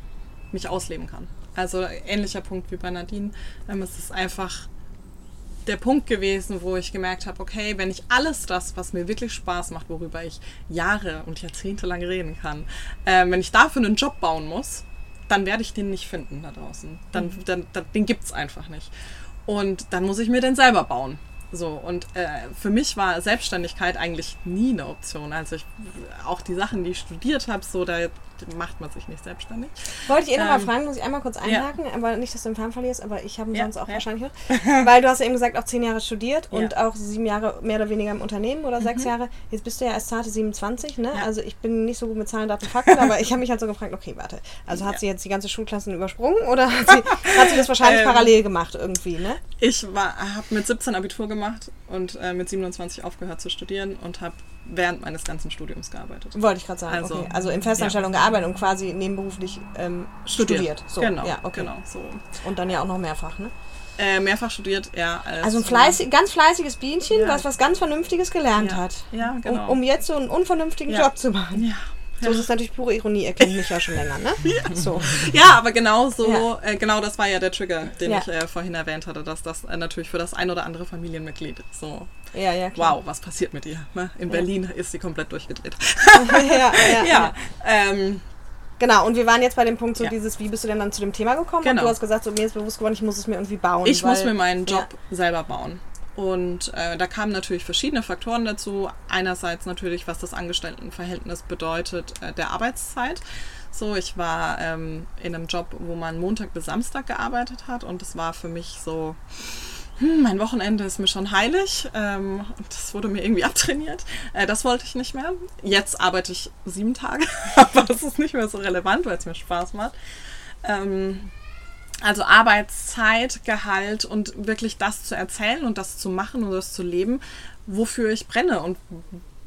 mich ausleben kann. Also ähnlicher Punkt wie bei Nadine. Ähm, es ist einfach der Punkt gewesen, wo ich gemerkt habe, okay, wenn ich alles das, was mir wirklich Spaß macht, worüber ich Jahre und Jahrzehnte lang reden kann, äh, wenn ich dafür einen Job bauen muss, dann werde ich den nicht finden da draußen. Dann, mhm. dann, dann den gibt es einfach nicht. Und dann muss ich mir den selber bauen. So, und äh, für mich war Selbstständigkeit eigentlich nie eine Option. Also ich, auch die Sachen, die ich studiert habe, so, da macht man sich nicht selbstständig. Wollte ich eh ähm, nochmal fragen, muss ich einmal kurz einhaken, ja. aber nicht, dass du den Faden verlierst, aber ich habe ihn ja, sonst auch ja. wahrscheinlich noch. Weil du hast ja eben gesagt, auch zehn Jahre studiert und auch sieben Jahre mehr oder weniger im Unternehmen oder mhm. sechs Jahre. Jetzt bist du ja erst zarte 27, ne? Also ich bin nicht so gut mit Zahlen, Daten, Fakten, aber ich habe mich halt so gefragt, okay, warte. Also hat sie jetzt die ganze Schulklassen übersprungen oder hat sie, hat sie das wahrscheinlich ähm, parallel gemacht irgendwie, ne? Ich habe mit 17 Abitur gemacht und äh, mit 27 aufgehört zu studieren und habe während meines ganzen Studiums gearbeitet. Wollte ich gerade sagen. Also, okay. also in Festanstellung ja. gearbeitet und quasi nebenberuflich ähm, studiert. studiert. So, genau, ja, okay. genau. So. Und dann ja auch noch mehrfach, ne? Äh, mehrfach studiert, ja. Also ein fleißig, ganz fleißiges Bienchen, ja. was was ganz Vernünftiges gelernt ja. hat. Ja, genau. Um, um, jetzt so einen unvernünftigen Job zu machen. Ja. So ist es natürlich pure Ironie, er kennt mich ja schon länger, ne? Ja, so. ja aber genau so, ja. äh, genau das war ja der Trigger, den ja. ich äh, vorhin erwähnt hatte, dass das äh, natürlich für das ein oder andere Familienmitglied so. Ja, ja, klar. Wow, was passiert mit ihr? Ne? In Berlin ist sie komplett durchgedreht. ja, ja. Ähm, Genau, und wir waren jetzt bei dem Punkt, so ja. dieses, wie bist du denn dann zu dem Thema gekommen? Genau. Und du hast gesagt, so, mir ist bewusst geworden, ich muss es mir irgendwie bauen. Ich muss mir meinen Job ja. selber bauen. Und äh, da kamen natürlich verschiedene Faktoren dazu. Einerseits natürlich, was das Angestelltenverhältnis bedeutet, äh, der Arbeitszeit. So, ich war ähm, in einem Job, wo man Montag bis Samstag gearbeitet hat und es war für mich so, hm, mein Wochenende ist mir schon heilig. Ähm, das wurde mir irgendwie abtrainiert. Äh, das wollte ich nicht mehr. Jetzt arbeite ich sieben Tage, aber es ist nicht mehr so relevant, weil es mir Spaß macht. Ähm, also Arbeitszeit, Gehalt und wirklich das zu erzählen und das zu machen und das zu leben, wofür ich brenne und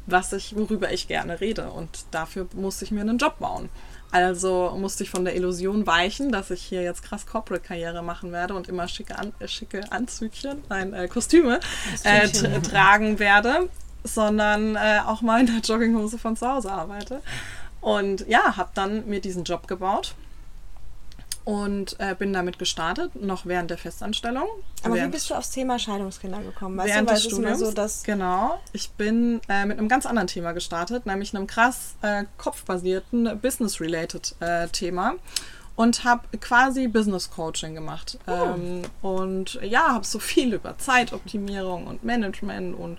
was ich, worüber ich gerne rede. Und dafür musste ich mir einen Job bauen. Also musste ich von der Illusion weichen, dass ich hier jetzt krass Corporate-Karriere machen werde und immer schicke, An äh, schicke Anzügchen, nein, äh, Kostüme äh, tragen werde, sondern äh, auch mal in der Jogginghose von zu Hause arbeite. Und ja, habe dann mir diesen Job gebaut und äh, bin damit gestartet, noch während der Festanstellung. Aber während, wie bist du aufs Thema Scheidungskinder gekommen? Weißt während du, des Studiums, so, dass genau. Ich bin äh, mit einem ganz anderen Thema gestartet, nämlich einem krass äh, kopfbasierten, business-related äh, Thema und habe quasi Business Coaching gemacht. Oh. Ähm, und ja, habe so viel über Zeitoptimierung und Management und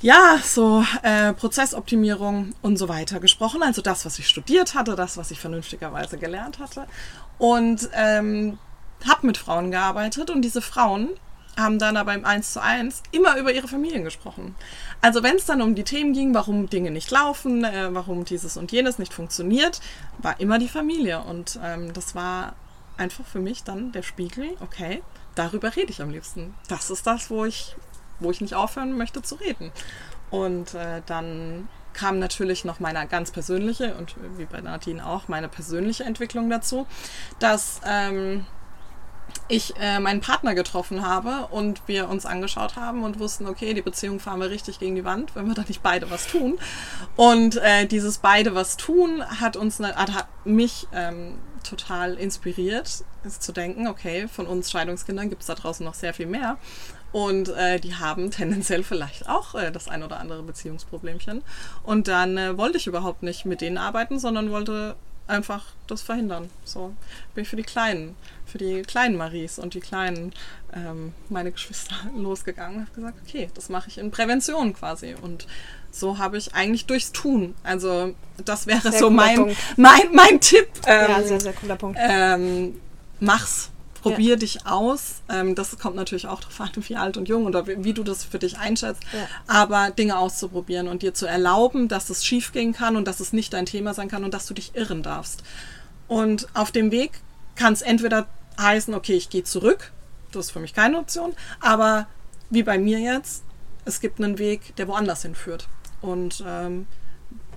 ja, so äh, Prozessoptimierung und so weiter gesprochen. Also das, was ich studiert hatte, das, was ich vernünftigerweise gelernt hatte. Und ähm, habe mit Frauen gearbeitet und diese Frauen haben dann aber im 1 zu 1 immer über ihre Familien gesprochen. Also wenn es dann um die Themen ging, warum Dinge nicht laufen, äh, warum dieses und jenes nicht funktioniert, war immer die Familie. Und ähm, das war einfach für mich dann der Spiegel, okay, darüber rede ich am liebsten. Das ist das, wo ich wo ich nicht aufhören möchte zu reden. Und äh, dann kam natürlich noch meine ganz persönliche und wie bei Nadine auch meine persönliche Entwicklung dazu, dass ähm, ich äh, meinen Partner getroffen habe und wir uns angeschaut haben und wussten, okay, die Beziehung fahren wir richtig gegen die Wand, wenn wir da nicht beide was tun. Und äh, dieses beide was tun hat uns hat mich ähm, total inspiriert, zu denken, okay, von uns Scheidungskindern gibt es da draußen noch sehr viel mehr. Und äh, die haben tendenziell vielleicht auch äh, das ein oder andere Beziehungsproblemchen. Und dann äh, wollte ich überhaupt nicht mit denen arbeiten, sondern wollte einfach das verhindern. So bin ich für die Kleinen, für die kleinen Maries und die kleinen, ähm, meine Geschwister losgegangen und habe gesagt, okay, das mache ich in Prävention quasi. Und so habe ich eigentlich durchs Tun. Also das wäre sehr so mein, mein, mein Tipp. Ähm, ja, sehr, sehr cooler Punkt. Ähm, mach's probier ja. dich aus. Ähm, das kommt natürlich auch darauf an, wie alt und jung oder wie, wie du das für dich einschätzt. Ja. Aber Dinge auszuprobieren und dir zu erlauben, dass es schief gehen kann und dass es nicht dein Thema sein kann und dass du dich irren darfst. Und auf dem Weg kann es entweder heißen, okay, ich gehe zurück. Das ist für mich keine Option. Aber wie bei mir jetzt, es gibt einen Weg, der woanders hinführt. Und ähm,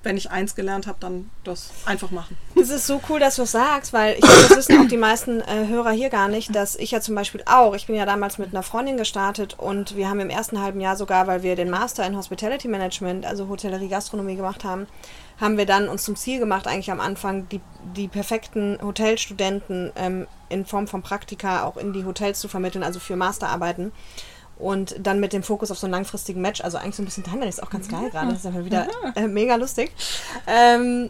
wenn ich eins gelernt habe, dann das einfach machen. Das ist so cool, dass du es sagst, weil ich das wissen auch die meisten äh, Hörer hier gar nicht, dass ich ja zum Beispiel auch, ich bin ja damals mit einer Freundin gestartet und wir haben im ersten halben Jahr sogar, weil wir den Master in Hospitality Management, also Hotellerie, Gastronomie gemacht haben, haben wir dann uns zum Ziel gemacht, eigentlich am Anfang die, die perfekten Hotelstudenten ähm, in Form von Praktika auch in die Hotels zu vermitteln, also für Masterarbeiten. Und dann mit dem Fokus auf so einen langfristigen Match, also eigentlich so ein bisschen Timeline ist auch ganz geil gerade. Das ist einfach wieder äh, mega lustig. Ähm,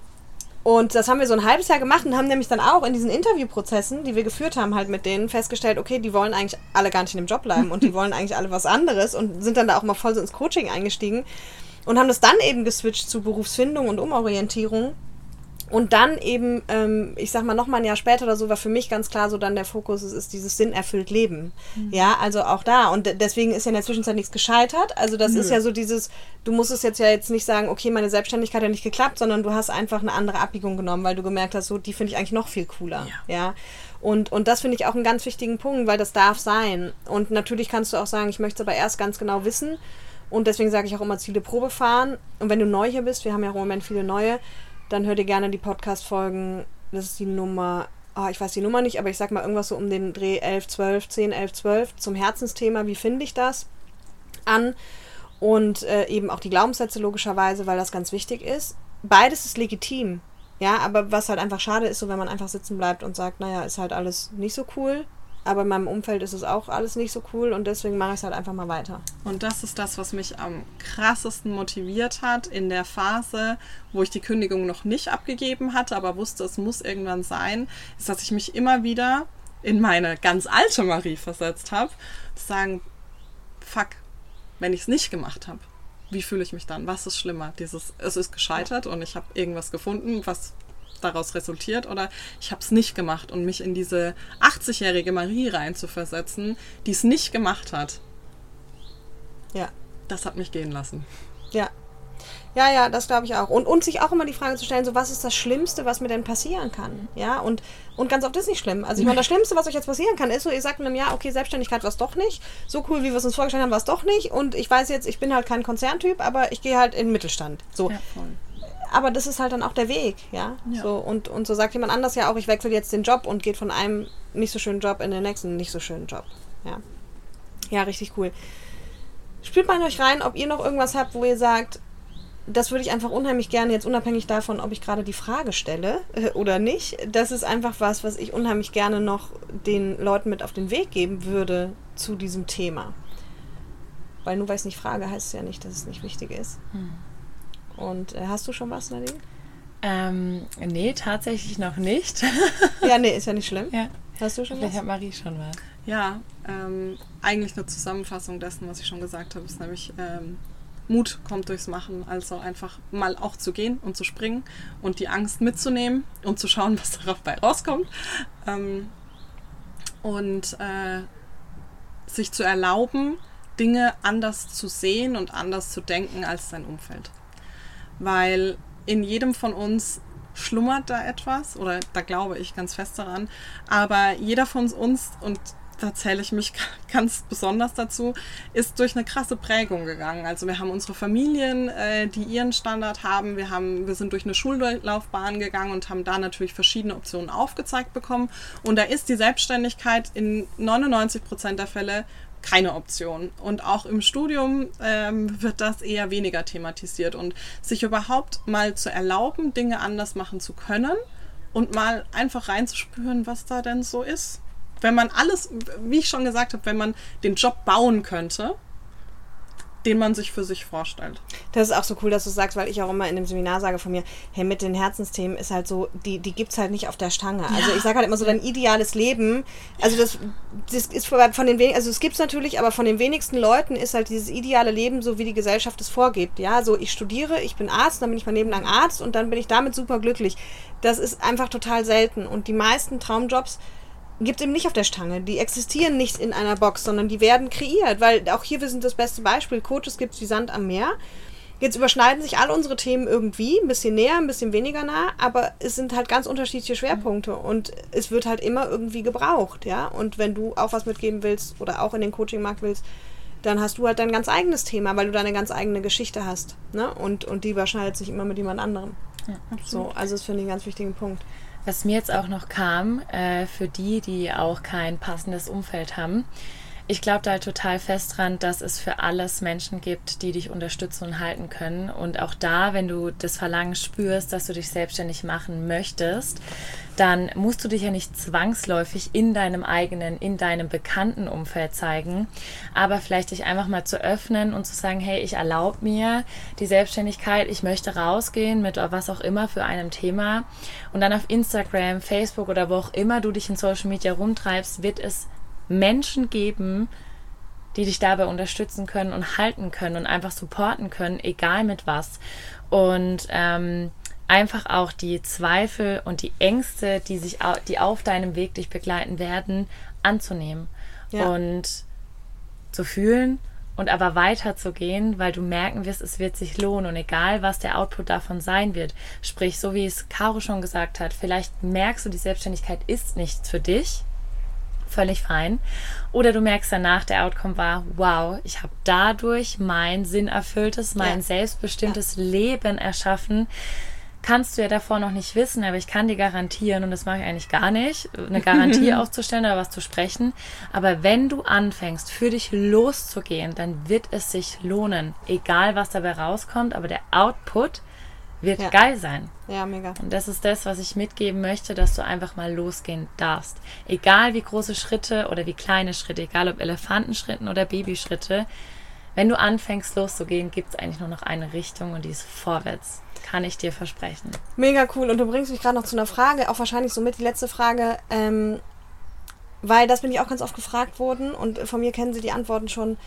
und das haben wir so ein halbes Jahr gemacht und haben nämlich dann auch in diesen Interviewprozessen, die wir geführt haben, halt mit denen festgestellt, okay, die wollen eigentlich alle gar nicht in dem Job bleiben und die wollen eigentlich alle was anderes und sind dann da auch mal voll so ins Coaching eingestiegen und haben das dann eben geswitcht zu Berufsfindung und Umorientierung und dann eben, ähm, ich sag mal, noch mal ein Jahr später oder so, war für mich ganz klar so dann der Fokus, es ist dieses sinnerfüllt Leben. Mhm. Ja, also auch da. Und deswegen ist ja in der Zwischenzeit nichts gescheitert. Also das Nö. ist ja so dieses, du musst es jetzt ja jetzt nicht sagen, okay, meine Selbstständigkeit hat nicht geklappt, sondern du hast einfach eine andere Abbiegung genommen, weil du gemerkt hast, so, die finde ich eigentlich noch viel cooler. Ja. ja? Und, und das finde ich auch einen ganz wichtigen Punkt, weil das darf sein. Und natürlich kannst du auch sagen, ich möchte es aber erst ganz genau wissen. Und deswegen sage ich auch immer Ziele Probe fahren. Und wenn du neu hier bist, wir haben ja im Moment viele neue, dann hört ihr gerne die Podcast-Folgen. Das ist die Nummer, oh, ich weiß die Nummer nicht, aber ich sag mal irgendwas so um den Dreh 11, 12, 10, 11, 12 zum Herzensthema, wie finde ich das, an. Und äh, eben auch die Glaubenssätze logischerweise, weil das ganz wichtig ist. Beides ist legitim. Ja, aber was halt einfach schade ist, so wenn man einfach sitzen bleibt und sagt, naja, ist halt alles nicht so cool, aber in meinem Umfeld ist es auch alles nicht so cool und deswegen mache ich es halt einfach mal weiter. Und das ist das, was mich am krassesten motiviert hat in der Phase, wo ich die Kündigung noch nicht abgegeben hatte, aber wusste, es muss irgendwann sein, ist, dass ich mich immer wieder in meine ganz alte Marie versetzt habe, zu sagen, fuck, wenn ich es nicht gemacht habe, wie fühle ich mich dann? Was ist schlimmer? Dieses, es ist gescheitert und ich habe irgendwas gefunden, was daraus resultiert oder ich habe es nicht gemacht und mich in diese 80-jährige Marie reinzuversetzen, die es nicht gemacht hat. Ja. Das hat mich gehen lassen. Ja. Ja, ja, das glaube ich auch. Und, und sich auch immer die Frage zu stellen, so was ist das Schlimmste, was mir denn passieren kann? Ja, und, und ganz oft ist nicht schlimm. Also ich meine, das Schlimmste, was euch jetzt passieren kann, ist so, ihr sagt in einem Jahr, okay, Selbstständigkeit war es doch nicht. So cool, wie wir es uns vorgestellt haben, war es doch nicht. Und ich weiß jetzt, ich bin halt kein Konzerntyp, aber ich gehe halt in den Mittelstand. So. Ja, voll aber das ist halt dann auch der Weg, ja. ja. So, und, und so sagt jemand anders ja auch, ich wechsle jetzt den Job und geht von einem nicht so schönen Job in den nächsten nicht so schönen Job. Ja. Ja, richtig cool. Spielt mal in euch rein, ob ihr noch irgendwas habt, wo ihr sagt, das würde ich einfach unheimlich gerne, jetzt unabhängig davon, ob ich gerade die Frage stelle äh, oder nicht. Das ist einfach was, was ich unheimlich gerne noch den Leuten mit auf den Weg geben würde zu diesem Thema. Weil nur weil ich es nicht frage, heißt es ja nicht, dass es nicht wichtig ist. Hm. Und äh, hast du schon was, Nadine? Ähm, nee, tatsächlich noch nicht. ja, nee, ist ja nicht schlimm. Ja. Hast du schon Vielleicht was? hat Marie schon was. Ja, ähm, eigentlich eine Zusammenfassung dessen, was ich schon gesagt habe, ist nämlich ähm, Mut kommt durchs Machen, also einfach mal auch zu gehen und zu springen und die Angst mitzunehmen und zu schauen, was dabei rauskommt. Ähm, und äh, sich zu erlauben, Dinge anders zu sehen und anders zu denken als sein Umfeld weil in jedem von uns schlummert da etwas oder da glaube ich ganz fest daran. Aber jeder von uns und da zähle ich mich ganz besonders dazu, ist durch eine krasse Prägung gegangen. Also wir haben unsere Familien, äh, die ihren Standard haben. Wir, haben. wir sind durch eine Schullaufbahn gegangen und haben da natürlich verschiedene Optionen aufgezeigt bekommen. Und da ist die Selbstständigkeit in 99 Prozent der Fälle keine Option. Und auch im Studium ähm, wird das eher weniger thematisiert. Und sich überhaupt mal zu erlauben, Dinge anders machen zu können und mal einfach reinzuspüren, was da denn so ist. Wenn man alles, wie ich schon gesagt habe, wenn man den Job bauen könnte, den man sich für sich vorstellt. Das ist auch so cool, dass du sagst, weil ich auch immer in dem Seminar sage von mir, hey, mit den Herzensthemen ist halt so, die, die gibt es halt nicht auf der Stange. Also ja. Also ich sage halt immer so, dein ideales Leben, also das, das ist von den wenigen, also es gibt es natürlich, aber von den wenigsten Leuten ist halt dieses ideale Leben so, wie die Gesellschaft es vorgibt. Ja, so ich studiere, ich bin Arzt, dann bin ich mein Leben lang Arzt und dann bin ich damit super glücklich. Das ist einfach total selten. Und die meisten Traumjobs gibt es eben nicht auf der Stange. Die existieren nicht in einer Box, sondern die werden kreiert, weil auch hier wir sind das beste Beispiel. Coaches gibt es wie Sand am Meer. Jetzt überschneiden sich alle unsere Themen irgendwie, ein bisschen näher, ein bisschen weniger nah, aber es sind halt ganz unterschiedliche Schwerpunkte und es wird halt immer irgendwie gebraucht, ja. Und wenn du auch was mitgeben willst oder auch in den Coaching-Markt willst, dann hast du halt dein ganz eigenes Thema, weil du deine ganz eigene Geschichte hast. Ne? Und, und die überschneidet sich immer mit jemand anderem. Ja, so, also das finde ich einen ganz wichtigen Punkt. Was mir jetzt auch noch kam, äh, für die, die auch kein passendes Umfeld haben, ich glaube da halt total fest dran, dass es für alles Menschen gibt, die dich unterstützen und halten können. Und auch da, wenn du das Verlangen spürst, dass du dich selbstständig machen möchtest, dann musst du dich ja nicht zwangsläufig in deinem eigenen, in deinem bekannten Umfeld zeigen, aber vielleicht dich einfach mal zu öffnen und zu sagen, hey, ich erlaube mir die Selbstständigkeit, ich möchte rausgehen mit was auch immer für einem Thema und dann auf Instagram, Facebook oder wo auch immer du dich in Social Media rumtreibst, wird es Menschen geben, die dich dabei unterstützen können und halten können und einfach supporten können, egal mit was. Und ähm, einfach auch die Zweifel und die Ängste, die sich die auf deinem Weg dich begleiten werden, anzunehmen ja. und zu fühlen und aber weiterzugehen, weil du merken wirst, es wird sich lohnen und egal, was der Output davon sein wird. Sprich, so wie es Caro schon gesagt hat, vielleicht merkst du, die Selbstständigkeit ist nichts für dich völlig fein. Oder du merkst danach, der Outcome war, wow, ich habe dadurch mein sinnerfülltes, mein ja. selbstbestimmtes ja. Leben erschaffen. Kannst du ja davor noch nicht wissen, aber ich kann dir garantieren, und das mache ich eigentlich gar nicht, eine Garantie aufzustellen oder was zu sprechen. Aber wenn du anfängst, für dich loszugehen, dann wird es sich lohnen. Egal, was dabei rauskommt, aber der Output wird ja. geil sein. Ja, mega. Und das ist das, was ich mitgeben möchte, dass du einfach mal losgehen darfst. Egal wie große Schritte oder wie kleine Schritte, egal ob Elefantenschritten oder Babyschritte, wenn du anfängst loszugehen, gibt es eigentlich nur noch eine Richtung und die ist vorwärts. Kann ich dir versprechen. Mega cool. Und du bringst mich gerade noch zu einer Frage, auch wahrscheinlich somit die letzte Frage, ähm, weil das bin ich auch ganz oft gefragt worden und von mir kennen sie die Antworten schon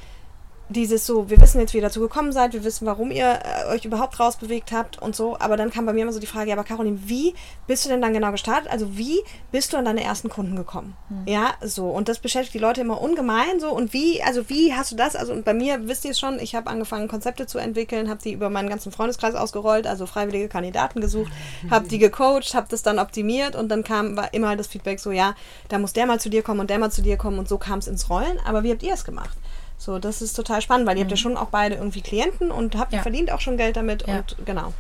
dieses so, wir wissen jetzt, wie ihr dazu gekommen seid, wir wissen, warum ihr äh, euch überhaupt rausbewegt habt und so, aber dann kam bei mir immer so die Frage, ja, aber Caroline, wie bist du denn dann genau gestartet? Also wie bist du an deine ersten Kunden gekommen? Mhm. Ja, so, und das beschäftigt die Leute immer ungemein so und wie, also wie hast du das? Also und bei mir, wisst ihr es schon, ich habe angefangen, Konzepte zu entwickeln, habe die über meinen ganzen Freundeskreis ausgerollt, also freiwillige Kandidaten gesucht, mhm. habe die gecoacht, habe das dann optimiert und dann kam, war immer das Feedback so, ja, da muss der mal zu dir kommen und der mal zu dir kommen und so kam es ins Rollen, aber wie habt ihr es gemacht? So, das ist total spannend, weil ihr habt ja mhm. schon auch beide irgendwie Klienten und habt ja. verdient auch schon Geld damit ja. und genau.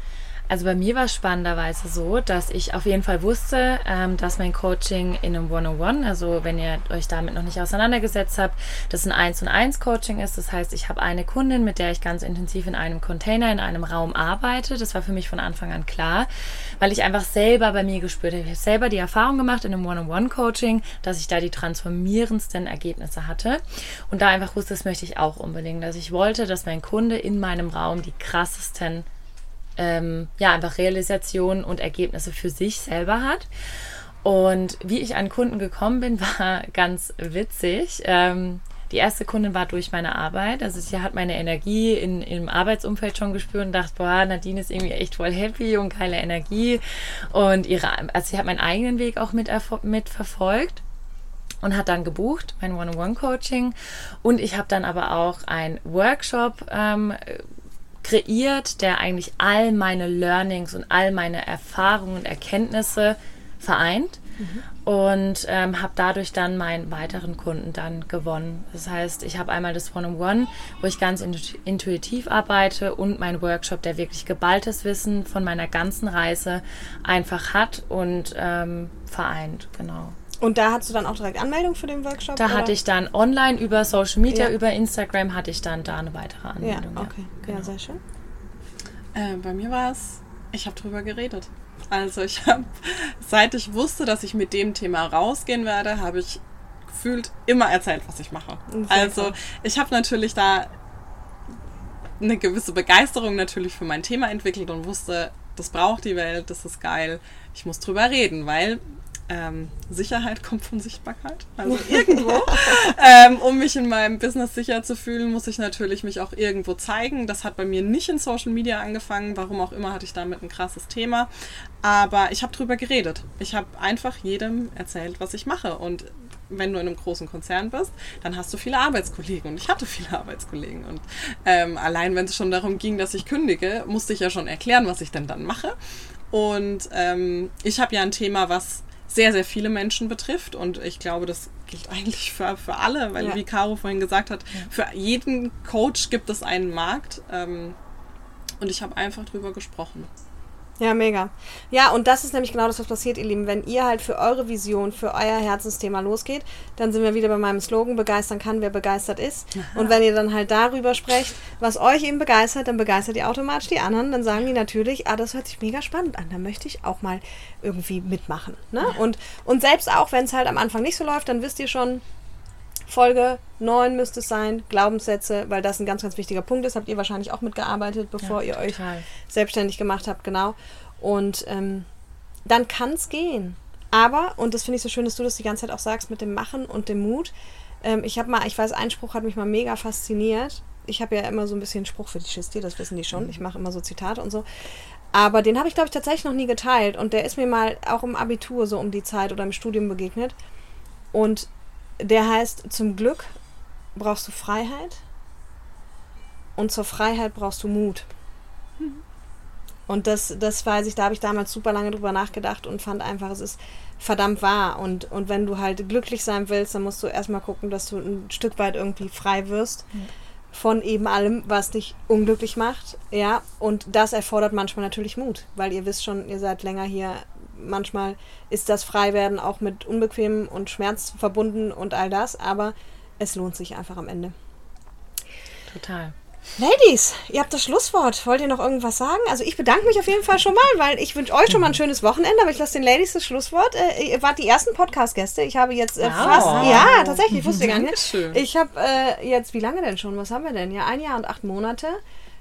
Also bei mir war es spannenderweise so, dass ich auf jeden Fall wusste, ähm, dass mein Coaching in einem One-on-One, also wenn ihr euch damit noch nicht auseinandergesetzt habt, das ein 1 und 1 Coaching ist. Das heißt, ich habe eine Kundin, mit der ich ganz intensiv in einem Container, in einem Raum arbeite. Das war für mich von Anfang an klar, weil ich einfach selber bei mir gespürt habe. Ich habe selber die Erfahrung gemacht in einem One-on-One-Coaching, dass ich da die transformierendsten Ergebnisse hatte und da einfach wusste, das möchte ich auch unbedingt. dass ich wollte, dass mein Kunde in meinem Raum die krassesten ähm, ja, einfach Realisationen und Ergebnisse für sich selber hat. Und wie ich an Kunden gekommen bin, war ganz witzig. Ähm, die erste Kundin war durch meine Arbeit. Also sie hat meine Energie in, im Arbeitsumfeld schon gespürt und dachte, boah, Nadine ist irgendwie echt voll happy und geile Energie. Und ihre, also sie hat meinen eigenen Weg auch mit, mit verfolgt und hat dann gebucht, mein One-on-One-Coaching. Und ich habe dann aber auch einen Workshop ähm, kreiert, der eigentlich all meine Learnings und all meine Erfahrungen und Erkenntnisse vereint. Mhm. Und ähm, habe dadurch dann meinen weiteren Kunden dann gewonnen. Das heißt, ich habe einmal das One-on-One, wo ich ganz intuitiv arbeite und mein Workshop, der wirklich geballtes Wissen von meiner ganzen Reise einfach hat und ähm, vereint. Genau. Und da hattest du dann auch direkt Anmeldung für den Workshop? Da oder? hatte ich dann online über Social Media, ja. über Instagram hatte ich dann da eine weitere Anmeldung. Ja, okay. Ja, genau. ja sehr schön. Äh, bei mir war es, ich habe drüber geredet. Also ich habe, seit ich wusste, dass ich mit dem Thema rausgehen werde, habe ich gefühlt immer erzählt, was ich mache. Sehr also ich habe natürlich da eine gewisse Begeisterung natürlich für mein Thema entwickelt und wusste, das braucht die Welt, das ist geil, ich muss drüber reden, weil ähm, Sicherheit kommt von Sichtbarkeit. Also irgendwo. ähm, um mich in meinem Business sicher zu fühlen, muss ich natürlich mich auch irgendwo zeigen. Das hat bei mir nicht in Social Media angefangen. Warum auch immer hatte ich damit ein krasses Thema. Aber ich habe drüber geredet. Ich habe einfach jedem erzählt, was ich mache. Und wenn du in einem großen Konzern bist, dann hast du viele Arbeitskollegen und ich hatte viele Arbeitskollegen. Und ähm, allein wenn es schon darum ging, dass ich kündige, musste ich ja schon erklären, was ich denn dann mache. Und ähm, ich habe ja ein Thema, was sehr, sehr viele Menschen betrifft. Und ich glaube, das gilt eigentlich für, für alle, weil, Ja. wie Caro vorhin gesagt hat, für jeden Coach gibt es einen Markt. Ähm, und ich habe einfach drüber gesprochen. Ja, mega. Ja, und das ist nämlich genau das, was passiert, ihr Lieben. Wenn ihr halt für eure Vision, für euer Herzensthema losgeht, dann sind wir wieder bei meinem Slogan, begeistern kann, wer begeistert ist. Und wenn ihr dann halt darüber sprecht, was euch eben begeistert, dann begeistert ihr automatisch die anderen. Dann sagen die natürlich, ah, das hört sich mega spannend an, da möchte ich auch mal irgendwie mitmachen. Ne? Und, und selbst auch, wenn es halt am Anfang nicht so läuft, dann wisst ihr schon, Folge 9 müsste es sein, Glaubenssätze, weil das ein ganz, ganz wichtiger Punkt ist. Habt ihr wahrscheinlich auch mitgearbeitet, bevor ihr euch selbstständig gemacht habt, genau. Und ähm, dann kann es gehen. Aber, und das finde ich so schön, dass du das die ganze Zeit auch sagst mit dem Machen und dem Mut. Ähm, ich habe mal, ich weiß, ein Spruch hat mich mal mega fasziniert. Ich habe ja immer so ein bisschen Spruchfetischist, das wissen die schon. Ich mache immer so Zitate und so. Aber den habe ich, glaube ich, tatsächlich noch nie geteilt. Und der ist mir mal auch im Abitur so um die Zeit oder im Studium begegnet. Und der heißt, zum Glück brauchst du Freiheit und zur Freiheit brauchst du Mut. Und das, das weiß ich, da habe ich damals super lange drüber nachgedacht und fand einfach, es ist verdammt wahr. Und, und wenn du halt glücklich sein willst, dann musst du erstmal gucken, dass du ein Stück weit irgendwie frei wirst von eben allem, was dich unglücklich macht. Ja, und das erfordert manchmal natürlich Mut, weil ihr wisst schon, ihr seid länger hier. Manchmal ist das Freiwerden auch mit Unbequem und Schmerz verbunden und all das, aber es lohnt sich einfach am Ende. Total. Ladies, ihr habt das Schlusswort. Wollt ihr noch irgendwas sagen? Also ich bedanke mich auf jeden Fall schon mal, weil ich wünsche euch schon mal ein schönes Wochenende, aber ich lasse den Ladies das Schlusswort. Äh, ihr wart die ersten Podcast-Gäste. Ich habe jetzt äh, fast, ja, tatsächlich, ich wusste gar nicht. Ich habe äh, jetzt, wie lange denn schon? Was haben wir denn? Ja, ein Jahr und acht Monate.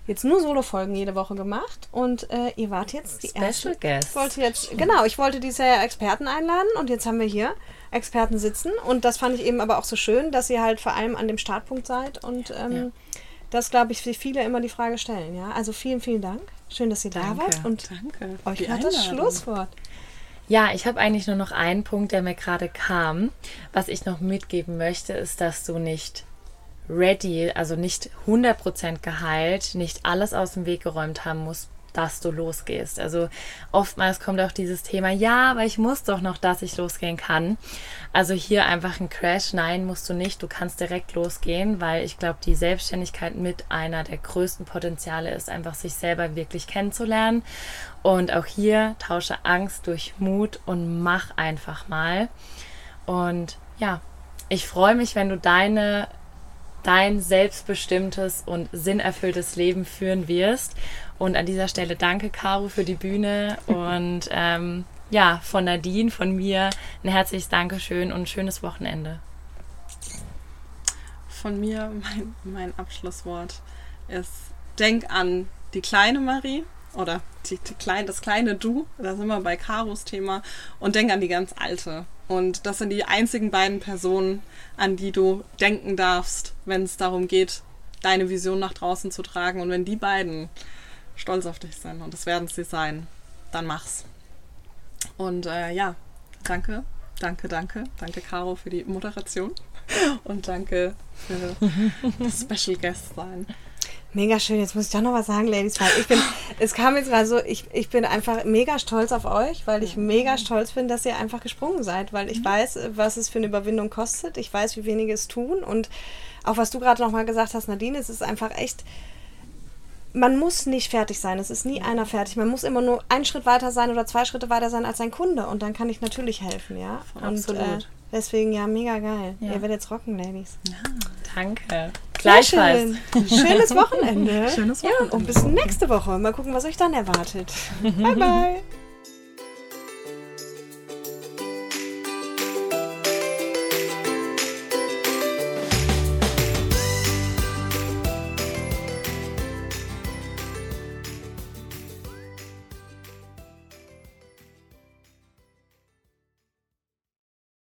Jetzt nur Solo-Folgen jede Woche gemacht und äh, ihr wart jetzt die erste. Special Guest. Ich wollte jetzt, genau, ich wollte dieses Jahr Experten einladen und jetzt haben wir hier Experten sitzen und das fand ich eben aber auch so schön, dass ihr halt vor allem an dem Startpunkt seid und ähm, Ja. das, glaube ich, für viele immer die Frage stellen. Ja, also vielen, vielen Dank. Schön, dass ihr da wart und Danke. euch hat das. Schlusswort. Ja, ich habe eigentlich nur noch einen Punkt, der mir gerade kam. Was ich noch mitgeben möchte, ist, dass du nicht ready, also nicht 100% geheilt, nicht alles aus dem Weg geräumt haben musst, dass du losgehst. Also oftmals kommt auch dieses Thema, ja, aber ich muss doch noch, dass ich losgehen kann. Also hier einfach ein Crash, nein, musst du nicht, du kannst direkt losgehen, weil ich glaube, die Selbstständigkeit mit einer der größten Potenziale ist, einfach sich selber wirklich kennenzulernen. Und auch hier tausche Angst durch Mut und mach einfach mal. Und ja, ich freue mich, wenn du deine dein selbstbestimmtes und sinnerfülltes Leben führen wirst. Und an dieser Stelle danke, Caro, für die Bühne. Und ähm, ja, von Nadine, von mir ein herzliches Dankeschön und ein schönes Wochenende. Von mir mein, mein Abschlusswort ist, denk an die kleine Marie oder die, die klein, das kleine Du, da sind wir bei Karos Thema, und denk an die ganz alte. Und das sind die einzigen beiden Personen, an die du denken darfst, wenn es darum geht, deine Vision nach draußen zu tragen. Und wenn die beiden stolz auf dich sind, und das werden sie sein, dann mach's. Und äh, ja, danke, danke, danke, danke Caro für die Moderation und danke für das Special Guest sein. Mega schön. Jetzt muss ich doch noch was sagen, Ladies. Weil ich bin, es kam jetzt gerade so, ich, ich bin einfach mega stolz auf euch, weil ich mega stolz bin, dass ihr einfach gesprungen seid, weil ich weiß, was es für eine Überwindung kostet. Ich weiß, wie wenige es tun. Und auch was du gerade noch mal gesagt hast, Nadine, es ist einfach echt, man muss nicht fertig sein. Es ist nie einer fertig. Man muss immer nur einen Schritt weiter sein oder zwei Schritte weiter sein als sein Kunde. Und dann kann ich natürlich helfen, ja. Absolut. Und äh, deswegen, ja, mega geil. Ja. Ihr werdet jetzt rocken, Ladies. Danke. Gleichfalls. schön. Schönes Wochenende. Schönes Ja, Wochenende. und bis nächste Woche. Mal gucken, was euch dann erwartet. bye, bye.